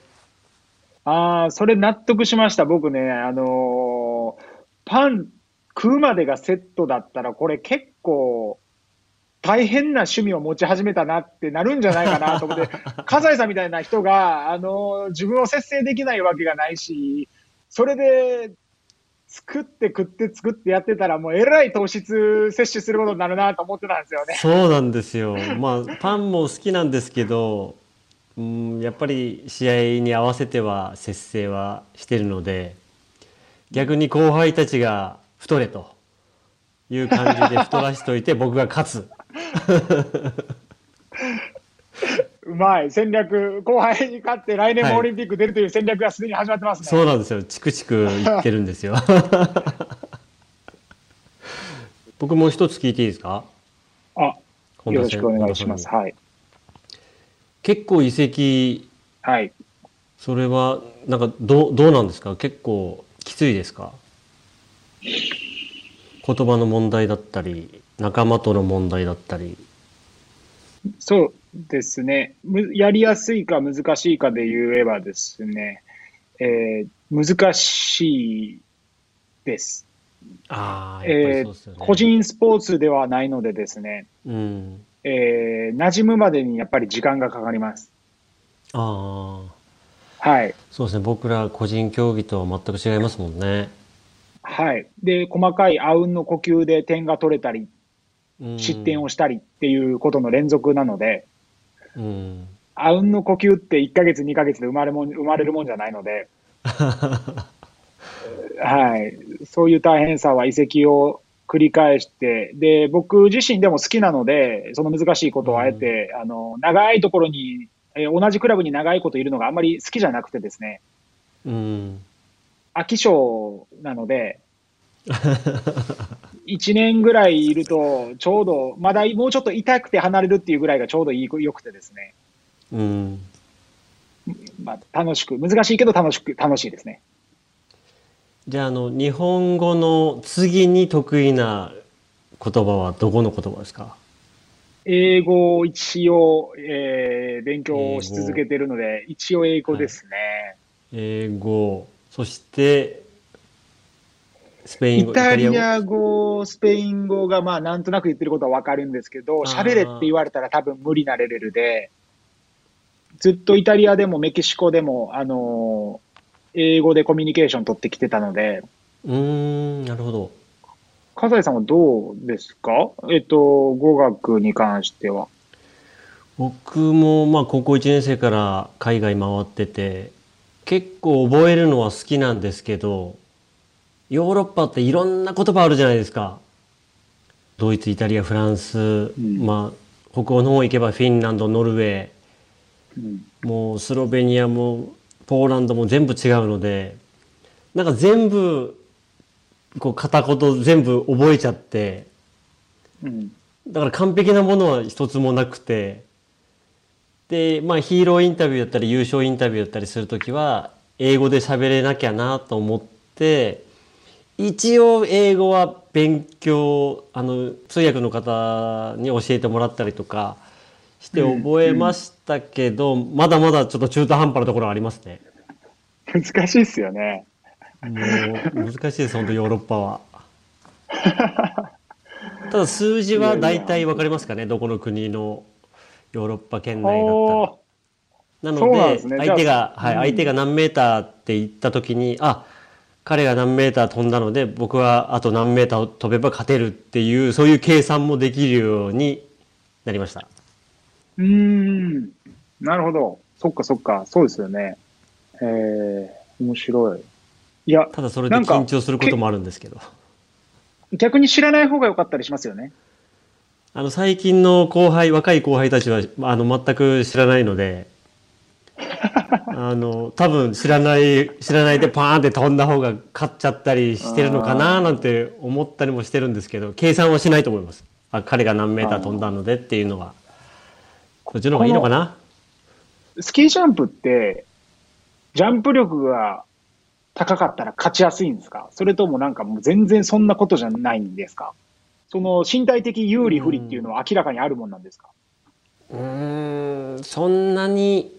ああ、それ納得しました。僕ね、あのー、パン食うまでがセットだったら、これ結構、大変な趣味を持ち始めたなってなるんじゃないかなと思って、笠井さんみたいな人が、あのー、自分を節制できないわけがないし、それで作って食って作ってやってたら、もうえらい糖質摂取することになるなと思ってたんですよね。そうなんですよ。まあ、パンも好きなんですけど、うん、やっぱり試合に合わせては節制はしてるので、逆に後輩たちが太れという感じで太らしといて、僕が勝つ。うまい戦略、後輩に勝って来年もオリンピック出るという戦略がすでに始まってますね。そうなんですよ。チクチク言ってるんですよ。僕も一つ聞いていいですか？あ、よろしくお願いします。はい。結構遺跡、はい。それは、なんか、どう、どうなんですか？結構きついですか？言葉の問題だったり、仲間との問題だったり。そうですね。やりやすいか難しいかで言えばですね、えー、難しいです。あえー、個人スポーツではないのでですね、うん、えー、馴染むまでにやっぱり時間がかかります。ああ。はい。そうですね。僕ら個人競技とは全く違いますもんね。はい。で、細かいあうんの呼吸で点が取れたり、失点をしたりっていうことの連続なので、うん、あうんの呼吸って1ヶ月、2ヶ月で生まれも生まれるもんじゃないので、はい。そういう大変さは遺跡を繰り返して、で、僕自身でも好きなので、その難しいことをあえて、うん、あの、長いところに、え同じクラブに長いこといるのがあんまり好きじゃなくてですね、うん、飽き性なので、1年ぐらいいると、ちょうど、まだもうちょっと痛くて離れるっていうぐらいがちょうどいいよくてですね。うん。まあ、楽しく、難しいけど楽しく、楽しいですね。じゃあ、あの、日本語の次に得意な言葉はどこの言葉ですか？英語を一応、えー、勉強し続けてるので、一応英語ですね。はい、英語、そして、スペイン語イタリア語、スペイン語がまあなんとなく言ってることはわかるんですけど、喋れって言われたら多分無理なレベルで、ずっとイタリアでもメキシコでも、あの英語でコミュニケーション取ってきてたので。うん、なるほど。笠井さんはどうですか？えっと、語学に関しては。僕もまあ高校1年生から海外回ってて、結構覚えるのは好きなんですけど、ヨーロッパっていろんな言葉あるじゃないですか。ドイツ、イタリア、フランス、うん、まあ、北欧の方行けばフィンランド、ノルウェー、うん、もうスロベニアもポーランドも全部違うので、なんか全部、こう片言全部覚えちゃって、うん、だから完璧なものは一つもなくて、で、まあヒーローインタビューだったり優勝インタビューだったりするときは、英語で喋れなきゃなと思って、一応英語は勉強あの通訳の方に教えてもらったりとかして覚えましたけど、うんうん、まだまだちょっと中途半端なところありますね。難しいですよね。もう難しいです本当ヨーロッパは。ただ数字は大体わかりますかねどこの国のヨーロッパ圏内だったら。なので、ね、相手が、はい、相手が何メーターって言った時にあ彼が何メーター飛んだので僕はあと何メーター飛べば勝てるっていうそういう計算もできるようになりました。うん。なるほど。そっかそっか。そうですよね。えー、面白い。いやただそれで緊張することもあるんですけど。逆に知らない方が良かったりしますよね。あの最近の後輩若い後輩たちはあの全く知らないのであの、多分知らない、知らないでパーンって飛んだ方が勝っちゃったりしてるのかななんて思ったりもしてるんですけど、計算はしないと思います。あ彼が何メーター飛んだのでっていうのは。そっちの方がいいのかな？スキージャンプって、ジャンプ力が高かったら勝ちやすいんですか？それともなんかもう全然そんなことじゃないんですか？その身体的有利不利っていうのは明らかにあるもんなんですか、うんそんなに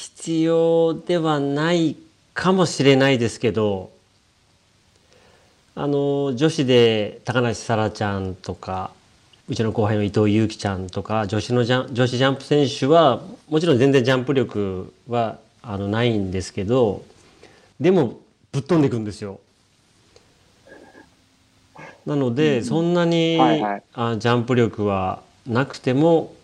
必要ではないかもしれないですけどあの女子で高梨沙羅ちゃんとかうちの後輩の伊藤有希ちゃんとか女子のジャ女子ジャンプ選手はもちろん全然ジャンプ力はあのないんですけどでもぶっ飛んでいくんですよ。なので、うん、そんなに、あジャンプ力はなくても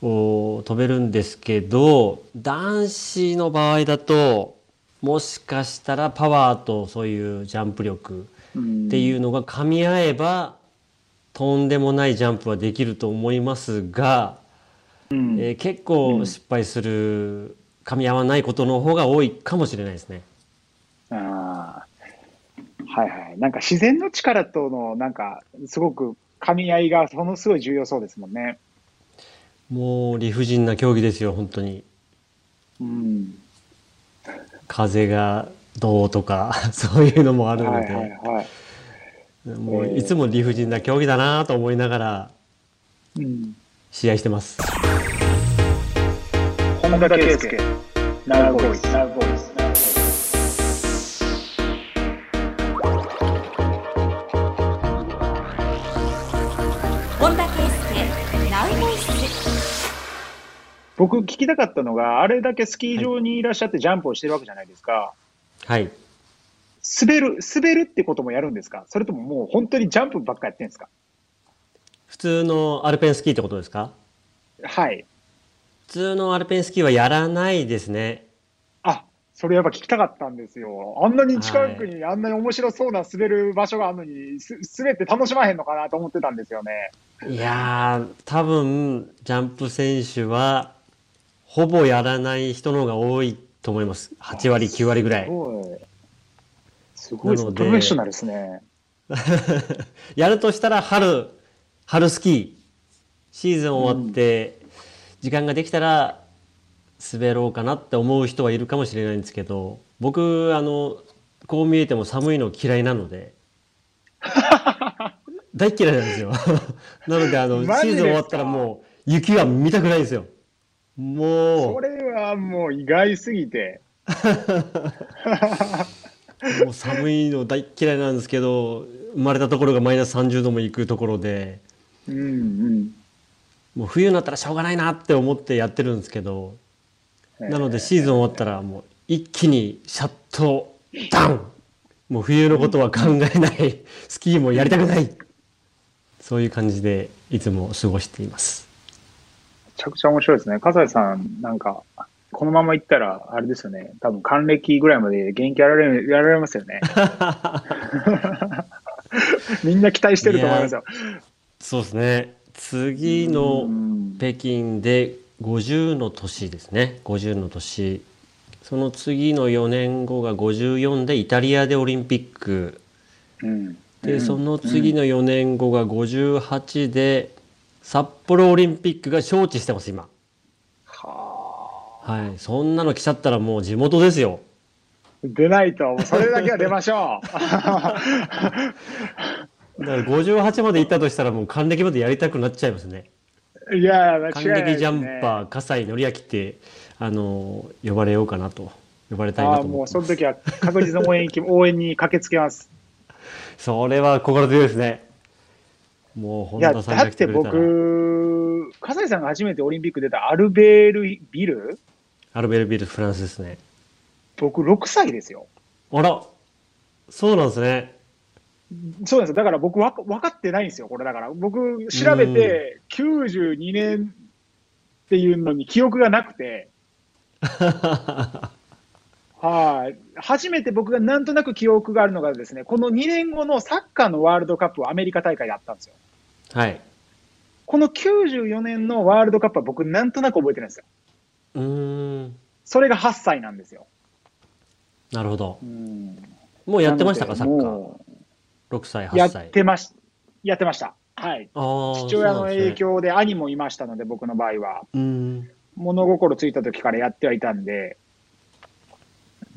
飛べるんですけど男子の場合だともしかしたらパワーとそういうジャンプ力っていうのが噛み合えばとんでもないジャンプはできると思いますが、うん、えー、結構失敗する、噛み合わないことの方が多いかもしれないですね。あはいはい。なんか自然の力とのなんかすごく噛み合いがものすごい重要そうですもんね。もう理不尽な競技ですよ本当に。うん。風がどうとか そういうのもあるので、はいはいはい、もういつも理不尽な競技だなと思いながら試合してます。本田圭佑、ナウボイス、ナウボイス。僕聞きたかったのが、あれだけスキー場にいらっしゃってジャンプをしてるわけじゃないですか。はい。滑る、滑るってこともやるんですか？それとももう本当にジャンプばっかやってるんですか？普通のアルペンスキーってことですか？はい。普通のアルペンスキーはやらないですね。あ、それやっぱ聞きたかったんですよ。あんなに近くにあんなに面白そうな滑る場所があるのに、す滑って楽しまへんのかなと思ってたんですよね。いやー、多分、ジャンプ選手は、ほぼやらない人の方が多いと思います。8割、9割ぐらい。すごいですね。プロフェッショナルですね。やるとしたら春、春スキー。シーズン終わって、時間ができたら滑ろうかなって思う人はいるかもしれないんですけど、僕、あの、こう見えても寒いの嫌いなので、大嫌いなんですよ。なので、あの、シーズン終わったらもう、雪は見たくないんですよ。もう。それはもう意外すぎて。もう寒いの大嫌いなんですけど、生まれたところがマイナス30度も行くところで、うんうん、もう冬になったらしょうがないなって思ってやってるんですけど、なのでシーズン終わったらもう一気にシャットダウンもう冬のことは考えない、スキーもやりたくない、そういう感じでいつも過ごしています。ちゃくちゃ面白いですね。笠井さん、なんか、このままいったら、あれですよね。多分、還暦ぐらいまで元気やられやられますよね。みんな期待してると思いますよ。そうですね。次の北京で50の年ですね。50の年。その次の4年後が54でイタリアでオリンピック。うん、で、その次の4年後が58で札幌オリンピックが招致してます、今。はあ。はい。そんなの来ちゃったらもう地元ですよ。出ないと、それだけは出ましょう。だから58まで行ったとしたらもう還暦までやりたくなっちゃいますね。いや、還暦ジャンパー、葛西紀明って、あの、呼ばれようかなと。呼ばれたいなともうその時は確実に応援応援に駆けつけます。それは心強いですね。もう本田さん。だって僕、笠井さんが初めてオリンピック出たアルベールビル？アルベールビル、フランスですね。僕6歳ですよ。あら、そうなんですね。そうですだから僕わ分かってないんですよ、これだから。僕、調べて92年っていうのに記憶がなくて。はい。初めて僕がなんとなく記憶があるのがですね、この2年後のサッカーのワールドカップアメリカ大会であったんですよ。はい。この94年のワールドカップは僕なんとなく覚えてるんですよ。うん。それが8歳なんですよ。なるほど。うんもうやってましたか、サッカー。6歳、8歳。やってまし、やってました。はい。父親の影響で兄もいましたので、僕の場合は。うん。物心ついた時からやってはいたんで、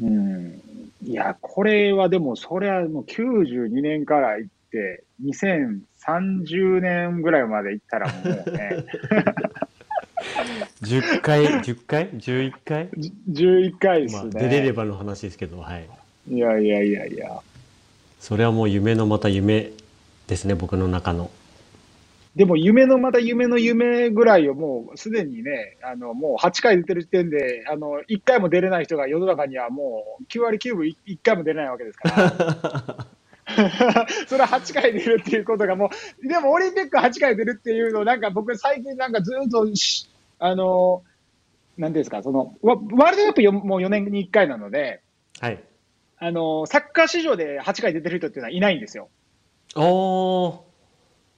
うん。いや、これはでも、それはもう92年から行って、2030年ぐらいまで行ったらもうね。10回、10回 ?11 回 ?11 回ですね。まあ、出れればの話ですけど、はい。いやいやいやいや。それはもう夢のまた夢ですね、僕の中の。でも夢のまた夢の夢ぐらいをもうすでにね、あのもう8回出てる時点で、あの1回も出れない人が世の中にはもう9割9分 1, 1回も出れないわけですから。それは8回出るっていうことがもう、でもオリンピック8回出るっていうのなんか僕最近なんかずっと、あの、なんですか、その、ワールドカップもう4年に1回なので、はい。あの、サッカー史上で8回出てる人っていうのはいないんですよ。お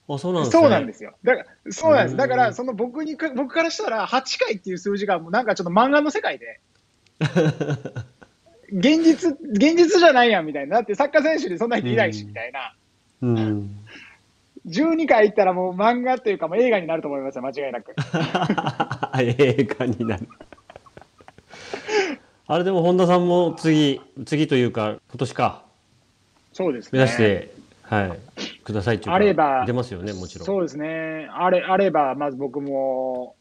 あ、そうなんです、ね、そうなんですよ。だから、そうなんです。だから、その僕に、僕からしたら、8回っていう数字が、もうなんかちょっと漫画の世界で、現実、現実じゃないやんみたいな。だってサッカー選手でそんな人いないし、みたいな。うん。12回行ったらもう漫画というかもう映画になると思いますよ、間違いなく。映画になる。あれでも本田さんも次、次というか今年か。そうですね。目指して、はい。くださいっていうあれば、出ますよね、もちろん。そうですね。あれ、あれば、まず僕も、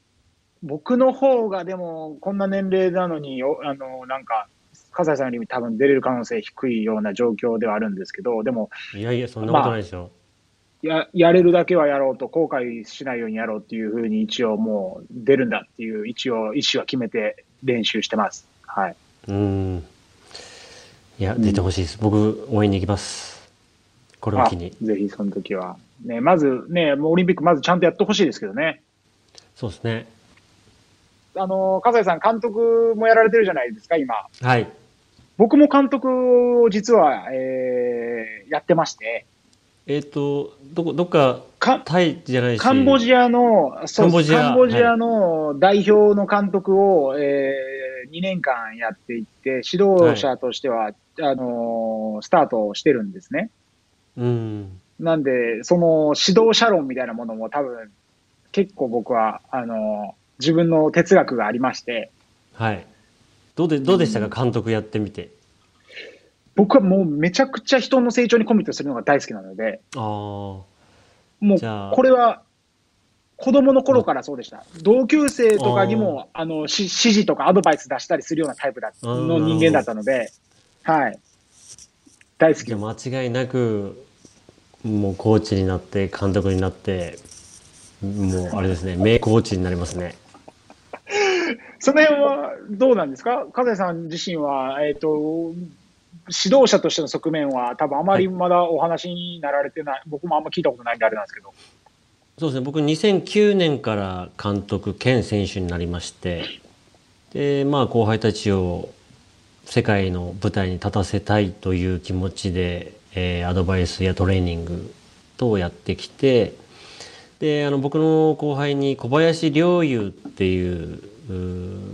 僕の方がでも、こんな年齢なのに、あの、なんか、笠井さんより多分出れる可能性低いような状況ではあるんですけど、でも、いやいや、そんなことないでしょ。まあ、ややれるだけはやろうと、後悔しないようにやろうっていうふうに、一応もう出るんだっていう、一応、意思は決めて練習してます。はい。うん。いや、出てほしいです。うん、僕、応援に行きます。これを機に。ぜひ、その時は。ね、まずね、もうオリンピック、まずちゃんとやってほしいですけどね。そうですね。あの、笠井さん、監督もやられてるじゃないですか、今。はい。僕も監督を実は、えー、やってまして。えっ、ー、と、どこ、どっか、かタイじゃないし。カンボジアの、カンボジアカンボジアの代表の監督を、はい、えー、2年間やっていて、指導者としては、はい、あのー、スタートしてるんですね。うん。なんで、その指導者論みたいなものも多分、結構僕は、あのー、自分の哲学がありまして。はい。どうでどうでしたか、監督やってみて。僕はもうめちゃくちゃ人の成長にコミットするのが大好きなので、あもうこれは子供の頃からそうでした。同級生とかにもあの指示とかアドバイス出したりするようなタイプだの人間だったので、はい。大好き。間違いなく、もうコーチになって、監督になって、もうあれですね、名コーチになりますね。その辺はどうなんですか？加瀬さん自身は、えっ、ー、と、指導者としての側面は多分あまりまだお話になられてない、はい、僕もあんま聞いたことないんであれなんですけど。そうですね、僕2009年から監督兼選手になりまして、で、まあ後輩たちを世界の舞台に立たせたいという気持ちで、えー、アドバイスやトレーニング等やってきて、で、あの僕の後輩に小林陵侑っていう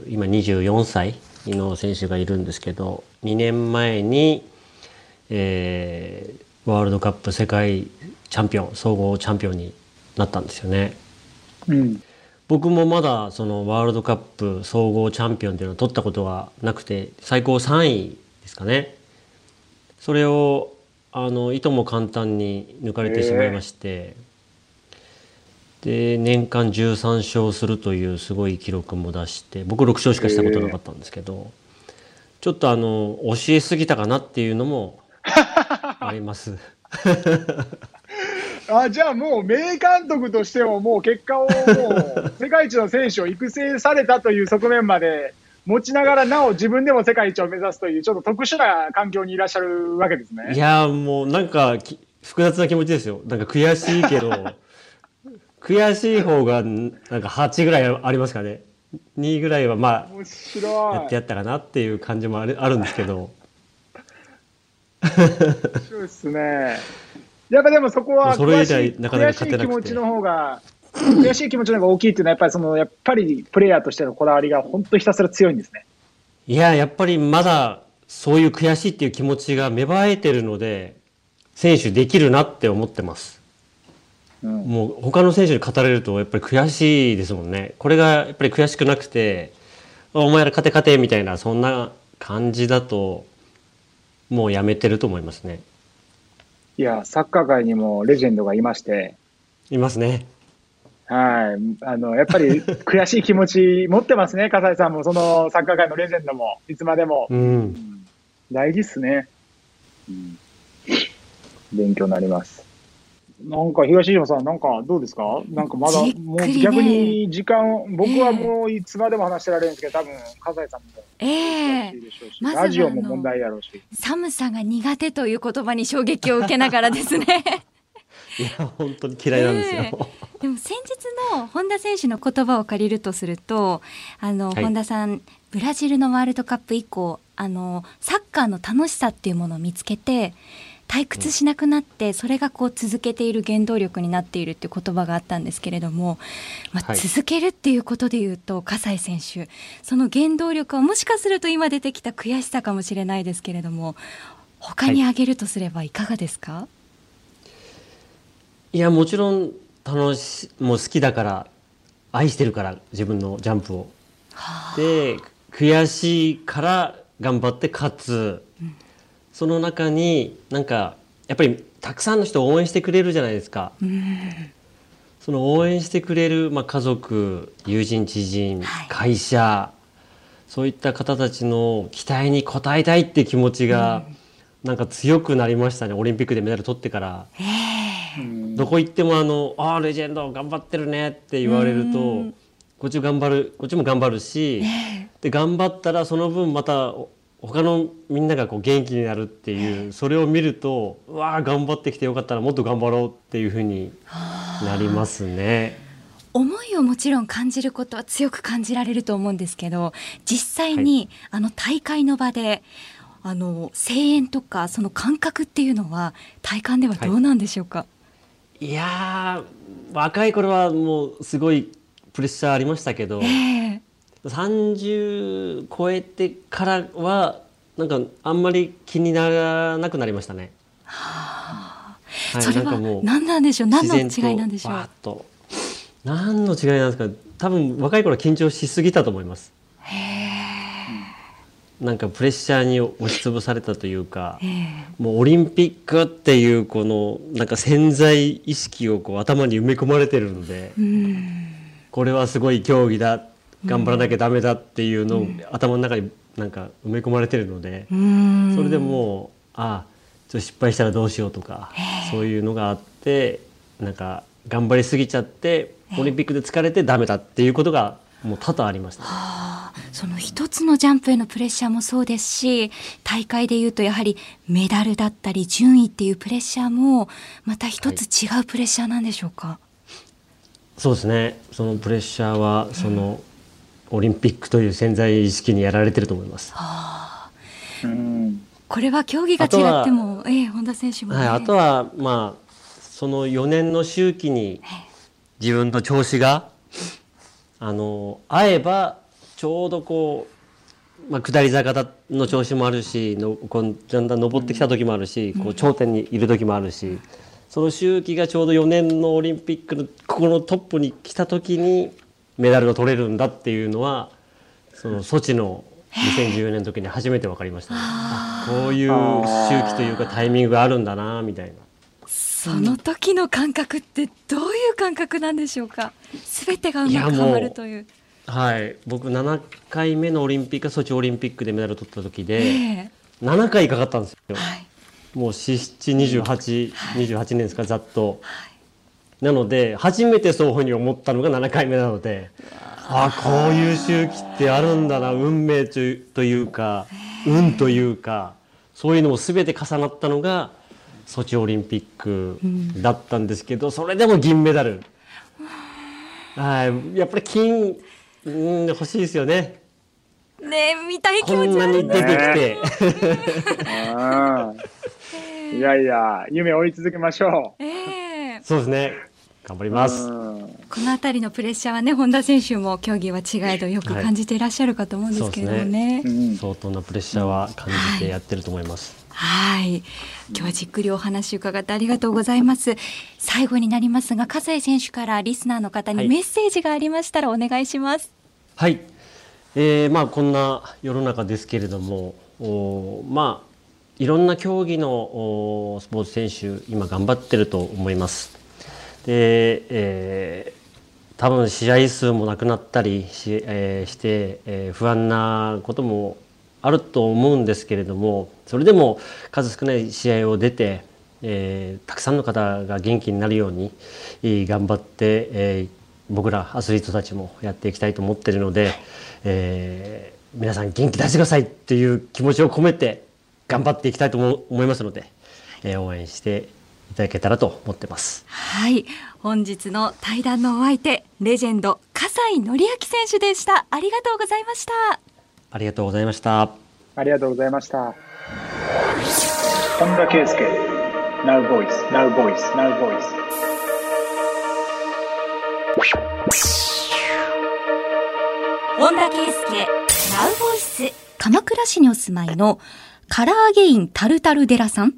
今24歳の選手がいるんですけど2年前に、えー、ワールドカップ世界チャンピオン総合チャンピオンになったんですよね。うん、僕もまだそのワールドカップ総合チャンピオンっていうのを取ったことがなくて最高3位ですかね。それをあのいとも簡単に抜かれてしまいまして。で年間13勝するというすごい記録も出して僕6勝しかしたことなかったんですけど、ちょっとあの教えすぎたかなっていうのもあります。あじゃあもう名監督としてももう結果をもう世界一の選手を育成されたという側面まで持ちながらなお自分でも世界一を目指すというちょっと特殊な環境にいらっしゃるわけですね。いやもうなんか複雑な気持ちですよ。なんか悔しいけど 悔しい方がなんか8ぐらいありますかね2ぐらいはまあやってやったかなっていう感じもあるあるんですけどそうですねやっぱでもそこは悔しいなかなか勝てなくて。悔しい気持ちの方が悔しい気持ちの方が大きいっていうのはやっぱりそのやっぱりプレイヤーとしてのこだわりが本当ひたすら強いんですね。いややっぱりまだそういう悔しいっていう気持ちが芽生えてるので選手できるなって思ってます。うん、もう他の選手に語れるとやっぱり悔しいですもんね。これがやっぱり悔しくなくてお前ら勝て勝てみたいなそんな感じだともうやめてると思いますねいやサッカー界にもレジェンドがいましていますねはい。あの、やっぱり 悔しい気持ち持ってますね、笠井さんも、そのサッカー界のレジェンドも、いつまでも。うん、大事っすね。うん、勉強になります。なんか東島さん、なんかどうですか？なんかまだ、ね、もう逆に時間、僕はもういつまでも話してられるんですけど、多分、笠井さんも。ええー、ラジオも問題やろうし。寒さが苦手という言葉に衝撃を受けながらですね。いや、本当に嫌いなんですよ。えー、でも先日の本田選手の言葉を借りるとすると、あの、はい、本田さん、ブラジルのワールドカップ以降、あの、サッカーの楽しさっていうものを見つけて、退屈しなくなってそれがこう続けている原動力になっているっていう言葉があったんですけれども、まあ、続けるっていうことでいうと、葛西選手その原動力はもしかすると今出てきた悔しさかもしれないですけれども他に挙げるとすればいかがですか、はい、いやもちろん楽しもう好きだから愛してるから自分のジャンプを。で悔しいから頑張って勝つ。うんその中になんかやっぱりたくさんの人を応援してくれるじゃないですか。その応援してくれる、まあ、家族友人知人、会社そういった方たちの期待に応えたいって気持ちが、なんか強くなりましたね。オリンピックでメダル取ってから。どこ行ってもあの「ああレジェンド頑張ってるね」って言われるとこっちも頑張るこっちも頑張るし、で頑張ったらその分また他のみんながこう元気になるっていうそれを見るとうわあ頑張ってきてよかったらもっと頑張ろうっていうふうになりますね。思いをもちろん感じることは強く感じられると思うんですけど実際にあの大会の場で、あの声援とかその感覚っていうのは体感ではどうなんでしょうか、はい、いや若い頃はもうすごいプレッシャーありましたけど、えー、30超えてからはなんかあんまり気にならなくなりましたね。はあ、はい、それは何なんでしょう？何の違いなんでしょう？と。何の違いなんですか？多分若い頃緊張しすぎたと思います。なんかプレッシャーに押しつぶされたというか、もうオリンピックっていうこのなんか潜在意識をこう頭に埋め込まれてるので、これはすごい競技だ頑張らなきゃダメだっていうのを頭の中になんか埋め込まれてるので、それでもうああちょっと失敗したらどうしようとかそういうのがあってなんか頑張りすぎちゃってオリンピックで疲れてダメだっていうことがもう多々ありました、その一つのジャンプへのプレッシャーもそうですし大会でいうとやはりメダルだったり順位っていうプレッシャーもまた一つ違うプレッシャーなんでしょうか、はい、そうですね。そのプレッシャーはその、オリンピックという潜在意識にやられてると思います。はあ、これは競技が違っても、ええ、本田選手も、ね、はい、あとはまあその4年の周期に自分の調子があの合えばちょうどこう、まあ、下り坂の調子もあるしのこうだんだん登ってきた時もあるし、こう頂点にいる時もあるし、その周期がちょうど4年のオリンピックのここのトップに来た時にメダルが取れるんだっていうのはそのソチの2014年の時に初めて分かりましたね。こういう周期というかタイミングがあるんだなみたいな。その時の感覚ってどういう感覚なんでしょうか？すべてがうまくはまるという。はい、僕7回目のオリンピックソチオリンピックでメダル取った時で、えー、7回かかったんですよ。はい、もう4728、はい、28年ですかざっと。はいなので初めてそういうふうに思ったのが7回目なのでああこういう周期ってあるんだな運命というか運というかそういうのも全て重なったのがソチオリンピックだったんですけど、それでも銀メダル。はいやっぱり金、うん、欲しいですよね。ね見たい気持ちこんなに出てきて。いやいや夢追い続けましょう。えー、そうですね。頑張ります。この辺りのプレッシャーはね、本田選手も競技は違いどよく感じていらっしゃるかと思うんですけれどもね。はいね相当なプレッシャーは感じてやってると思います。はい、今日はじっくりお話伺ってありがとうございます。最後になりますが、笠井選手からリスナーの方にメッセージがありましたらお願いします。はい、えー、まあこんな世の中ですけれども、おまあいろんな競技のスポーツ選手今頑張ってると思います。で、え多分試合数もなくなったりし,、えー、して、えー、不安なこともあると思うんですけれどもそれでも数少ない試合を出て、えー、たくさんの方が元気になるように頑張って、えー、僕らアスリートたちもやっていきたいと思ってるので、えー、皆さん元気出してくださいっていう気持ちを込めて頑張っていきたいと思いますので、えー、応援していただけたらと思ってます。はい。本日の対談のお相手レジェンド笠井紀明選手でした。ありがとうございました。ありがとうございました。ありがとうございました。本田圭佑 Now Voice Now Voice Now Voice 本田圭佑 Now Voice 鎌倉市にお住まいのカラーゲインタルタルデラさん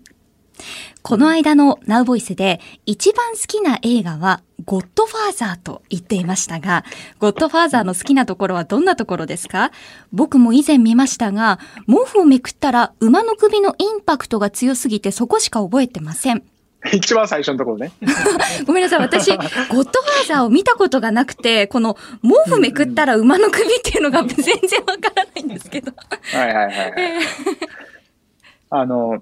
この間のナウボイスで一番好きな映画はゴッドファーザーと言っていましたが、ゴッドファーザーの好きなところはどんなところですか？僕も以前見ましたが、毛布をめくったら馬の首のインパクトが強すぎてそこしか覚えてません。一番最初のところね。ごめんなさい。私、ゴッドファーザーを見たことがなくて、この毛布めくったら馬の首っていうのが全然わからないんですけど。はいはいはい、はい。あの、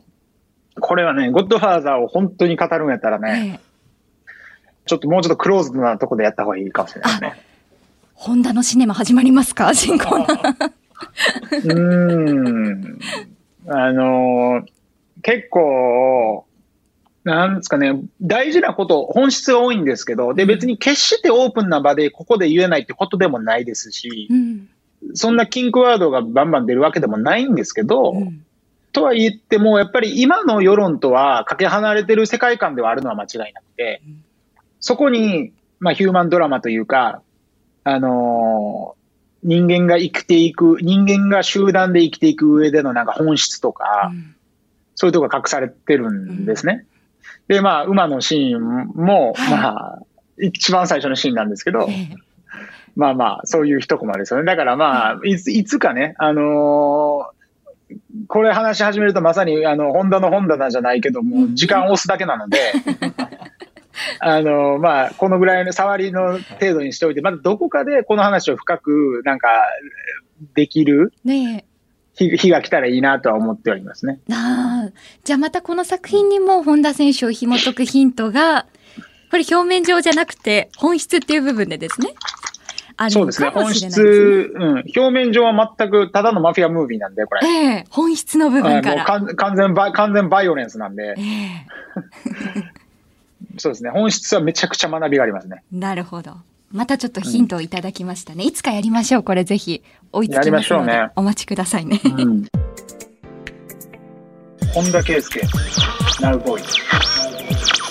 これはね、ゴッドファーザーを本当に語るんやったらね、えちょっともうちょっとクローズなとこでやった方がいいかもしれないね。ホンダのシネマ始まりますか？新コーナー。うん。あのー、結構、なんですかね、大事なこと、本質が多いんですけど、で、別に決してオープンな場でここで言えないってことでもないですし、うん、そんなキンクワードがバンバン出るわけでもないんですけど、うんとは言っても、やっぱり今の世論とはかけ離れてる世界観ではあるのは間違いなくて、そこに、まあ、ヒューマンドラマというか、あのー、人間が生きていく、人間が集団で生きていく上でのなんか本質とか、うん、そういうとこが隠されてるんですね。うん、で、まあ、馬のシーンも、はい、まあ、一番最初のシーンなんですけど、まあまあ、そういう一コマですよね。だからまあ、いついつかね、あのーこれ話し始めるとまさに、あの、ホンダの本棚じゃないけども、時間を押すだけなので、あの、まあ、このぐらいの触りの程度にしておいて、まだどこかでこの話を深く、なんか、できる。ね日日が来たらいいなとは思っておりますね。ああ、じゃあまたこの作品にも本田選手を紐解くヒントが、これ表面上じゃなくて本質っていう部分でですね。あるそうですね。本質、うん。表面上は全くただのマフィアムービーなんで、これ。ええー、本質の部分から。完全バ、完全バイオレンスなんで。ええー、そうですね。本質はめちゃくちゃ学びがありますね。なるほど。またちょっとヒントをいただきましたね。うん、いつかやりましょう。これぜひ追いつきますので、ね、お待ちくださいね。うん、本田圭佑、Now Boy。田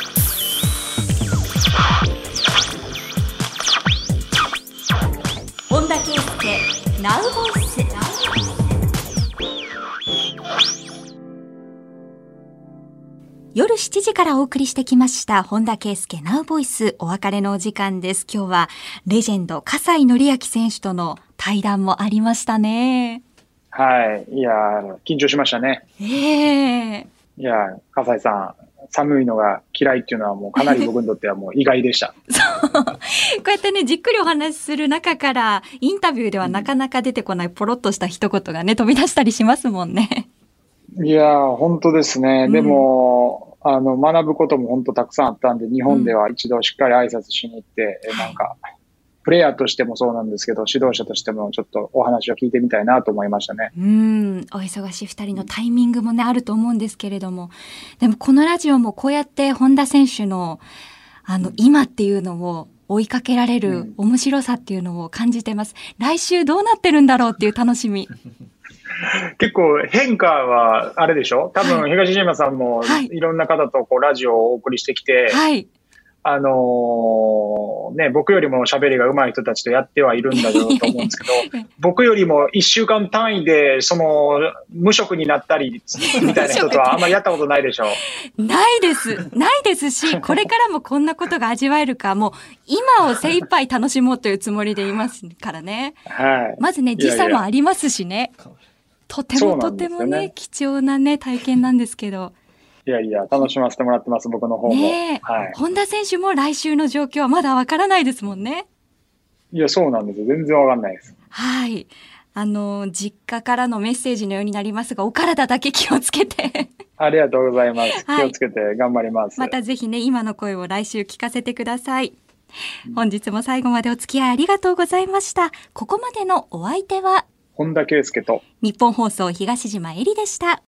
ナウボイス。夜7時からお送りしてきました。本田圭佑ナウボイス。お別れのお時間です。今日はレジェンド笠井紀明選手との対談もありましたね。はい。いや緊張しましたね。ええ。ー、いや笠井さん寒いのが嫌いっていうのはもうかなり僕にとってはもう意外でした。そう。こうやってね、じっくりお話しする中から、インタビューではなかなか出てこないポロッとした一言がね、飛び出したりしますもんね。いや本当ですね。でも、うん、あの、学ぶことも本当たくさんあったんで、日本では一度しっかり挨拶しに行って、うん、なんか、プレイヤーとしてもそうなんですけど、指導者としてもちょっとお話を聞いてみたいなと思いましたね。うん、お忙しい二人のタイミングもね、あると思うんですけれども、でもこのラジオもこうやって本田選手の、あの、今っていうのを追いかけられる面白さっていうのを感じてます。うん、来週どうなってるんだろうっていう楽しみ。結構変化はあれでしょ？多分東島さんもいろんな方とこうラジオをお送りしてきて、はい、あのー、ね、僕よりも喋りが上手い人たちとやってはいるんだろうと思うんですけど、僕よりも一週間単位で、その、無職になったり、みたいな人とはあんまりやったことないでしょう。ないです。ないですし、これからもこんなことが味わえるか、もう、今を精一杯楽しもうというつもりでいますからね。はい。まずね、時差もありますしね。とてもとてもね、ね貴重なね、体験なんですけど。いやいや、楽しませてもらってます、僕の方も。ねはい。本田選手も来週の状況はまだわからないですもんね。いや、そうなんですよ。全然わかんないです。はい。あの、実家からのメッセージのようになりますが、お体だけ気をつけてありがとうございます。気をつけて頑張ります。またぜひね、今の声を来週聞かせてください。本日も最後までお付き合いありがとうございました。ここまでのお相手は、本田圭佑と、日本放送東島えりでした。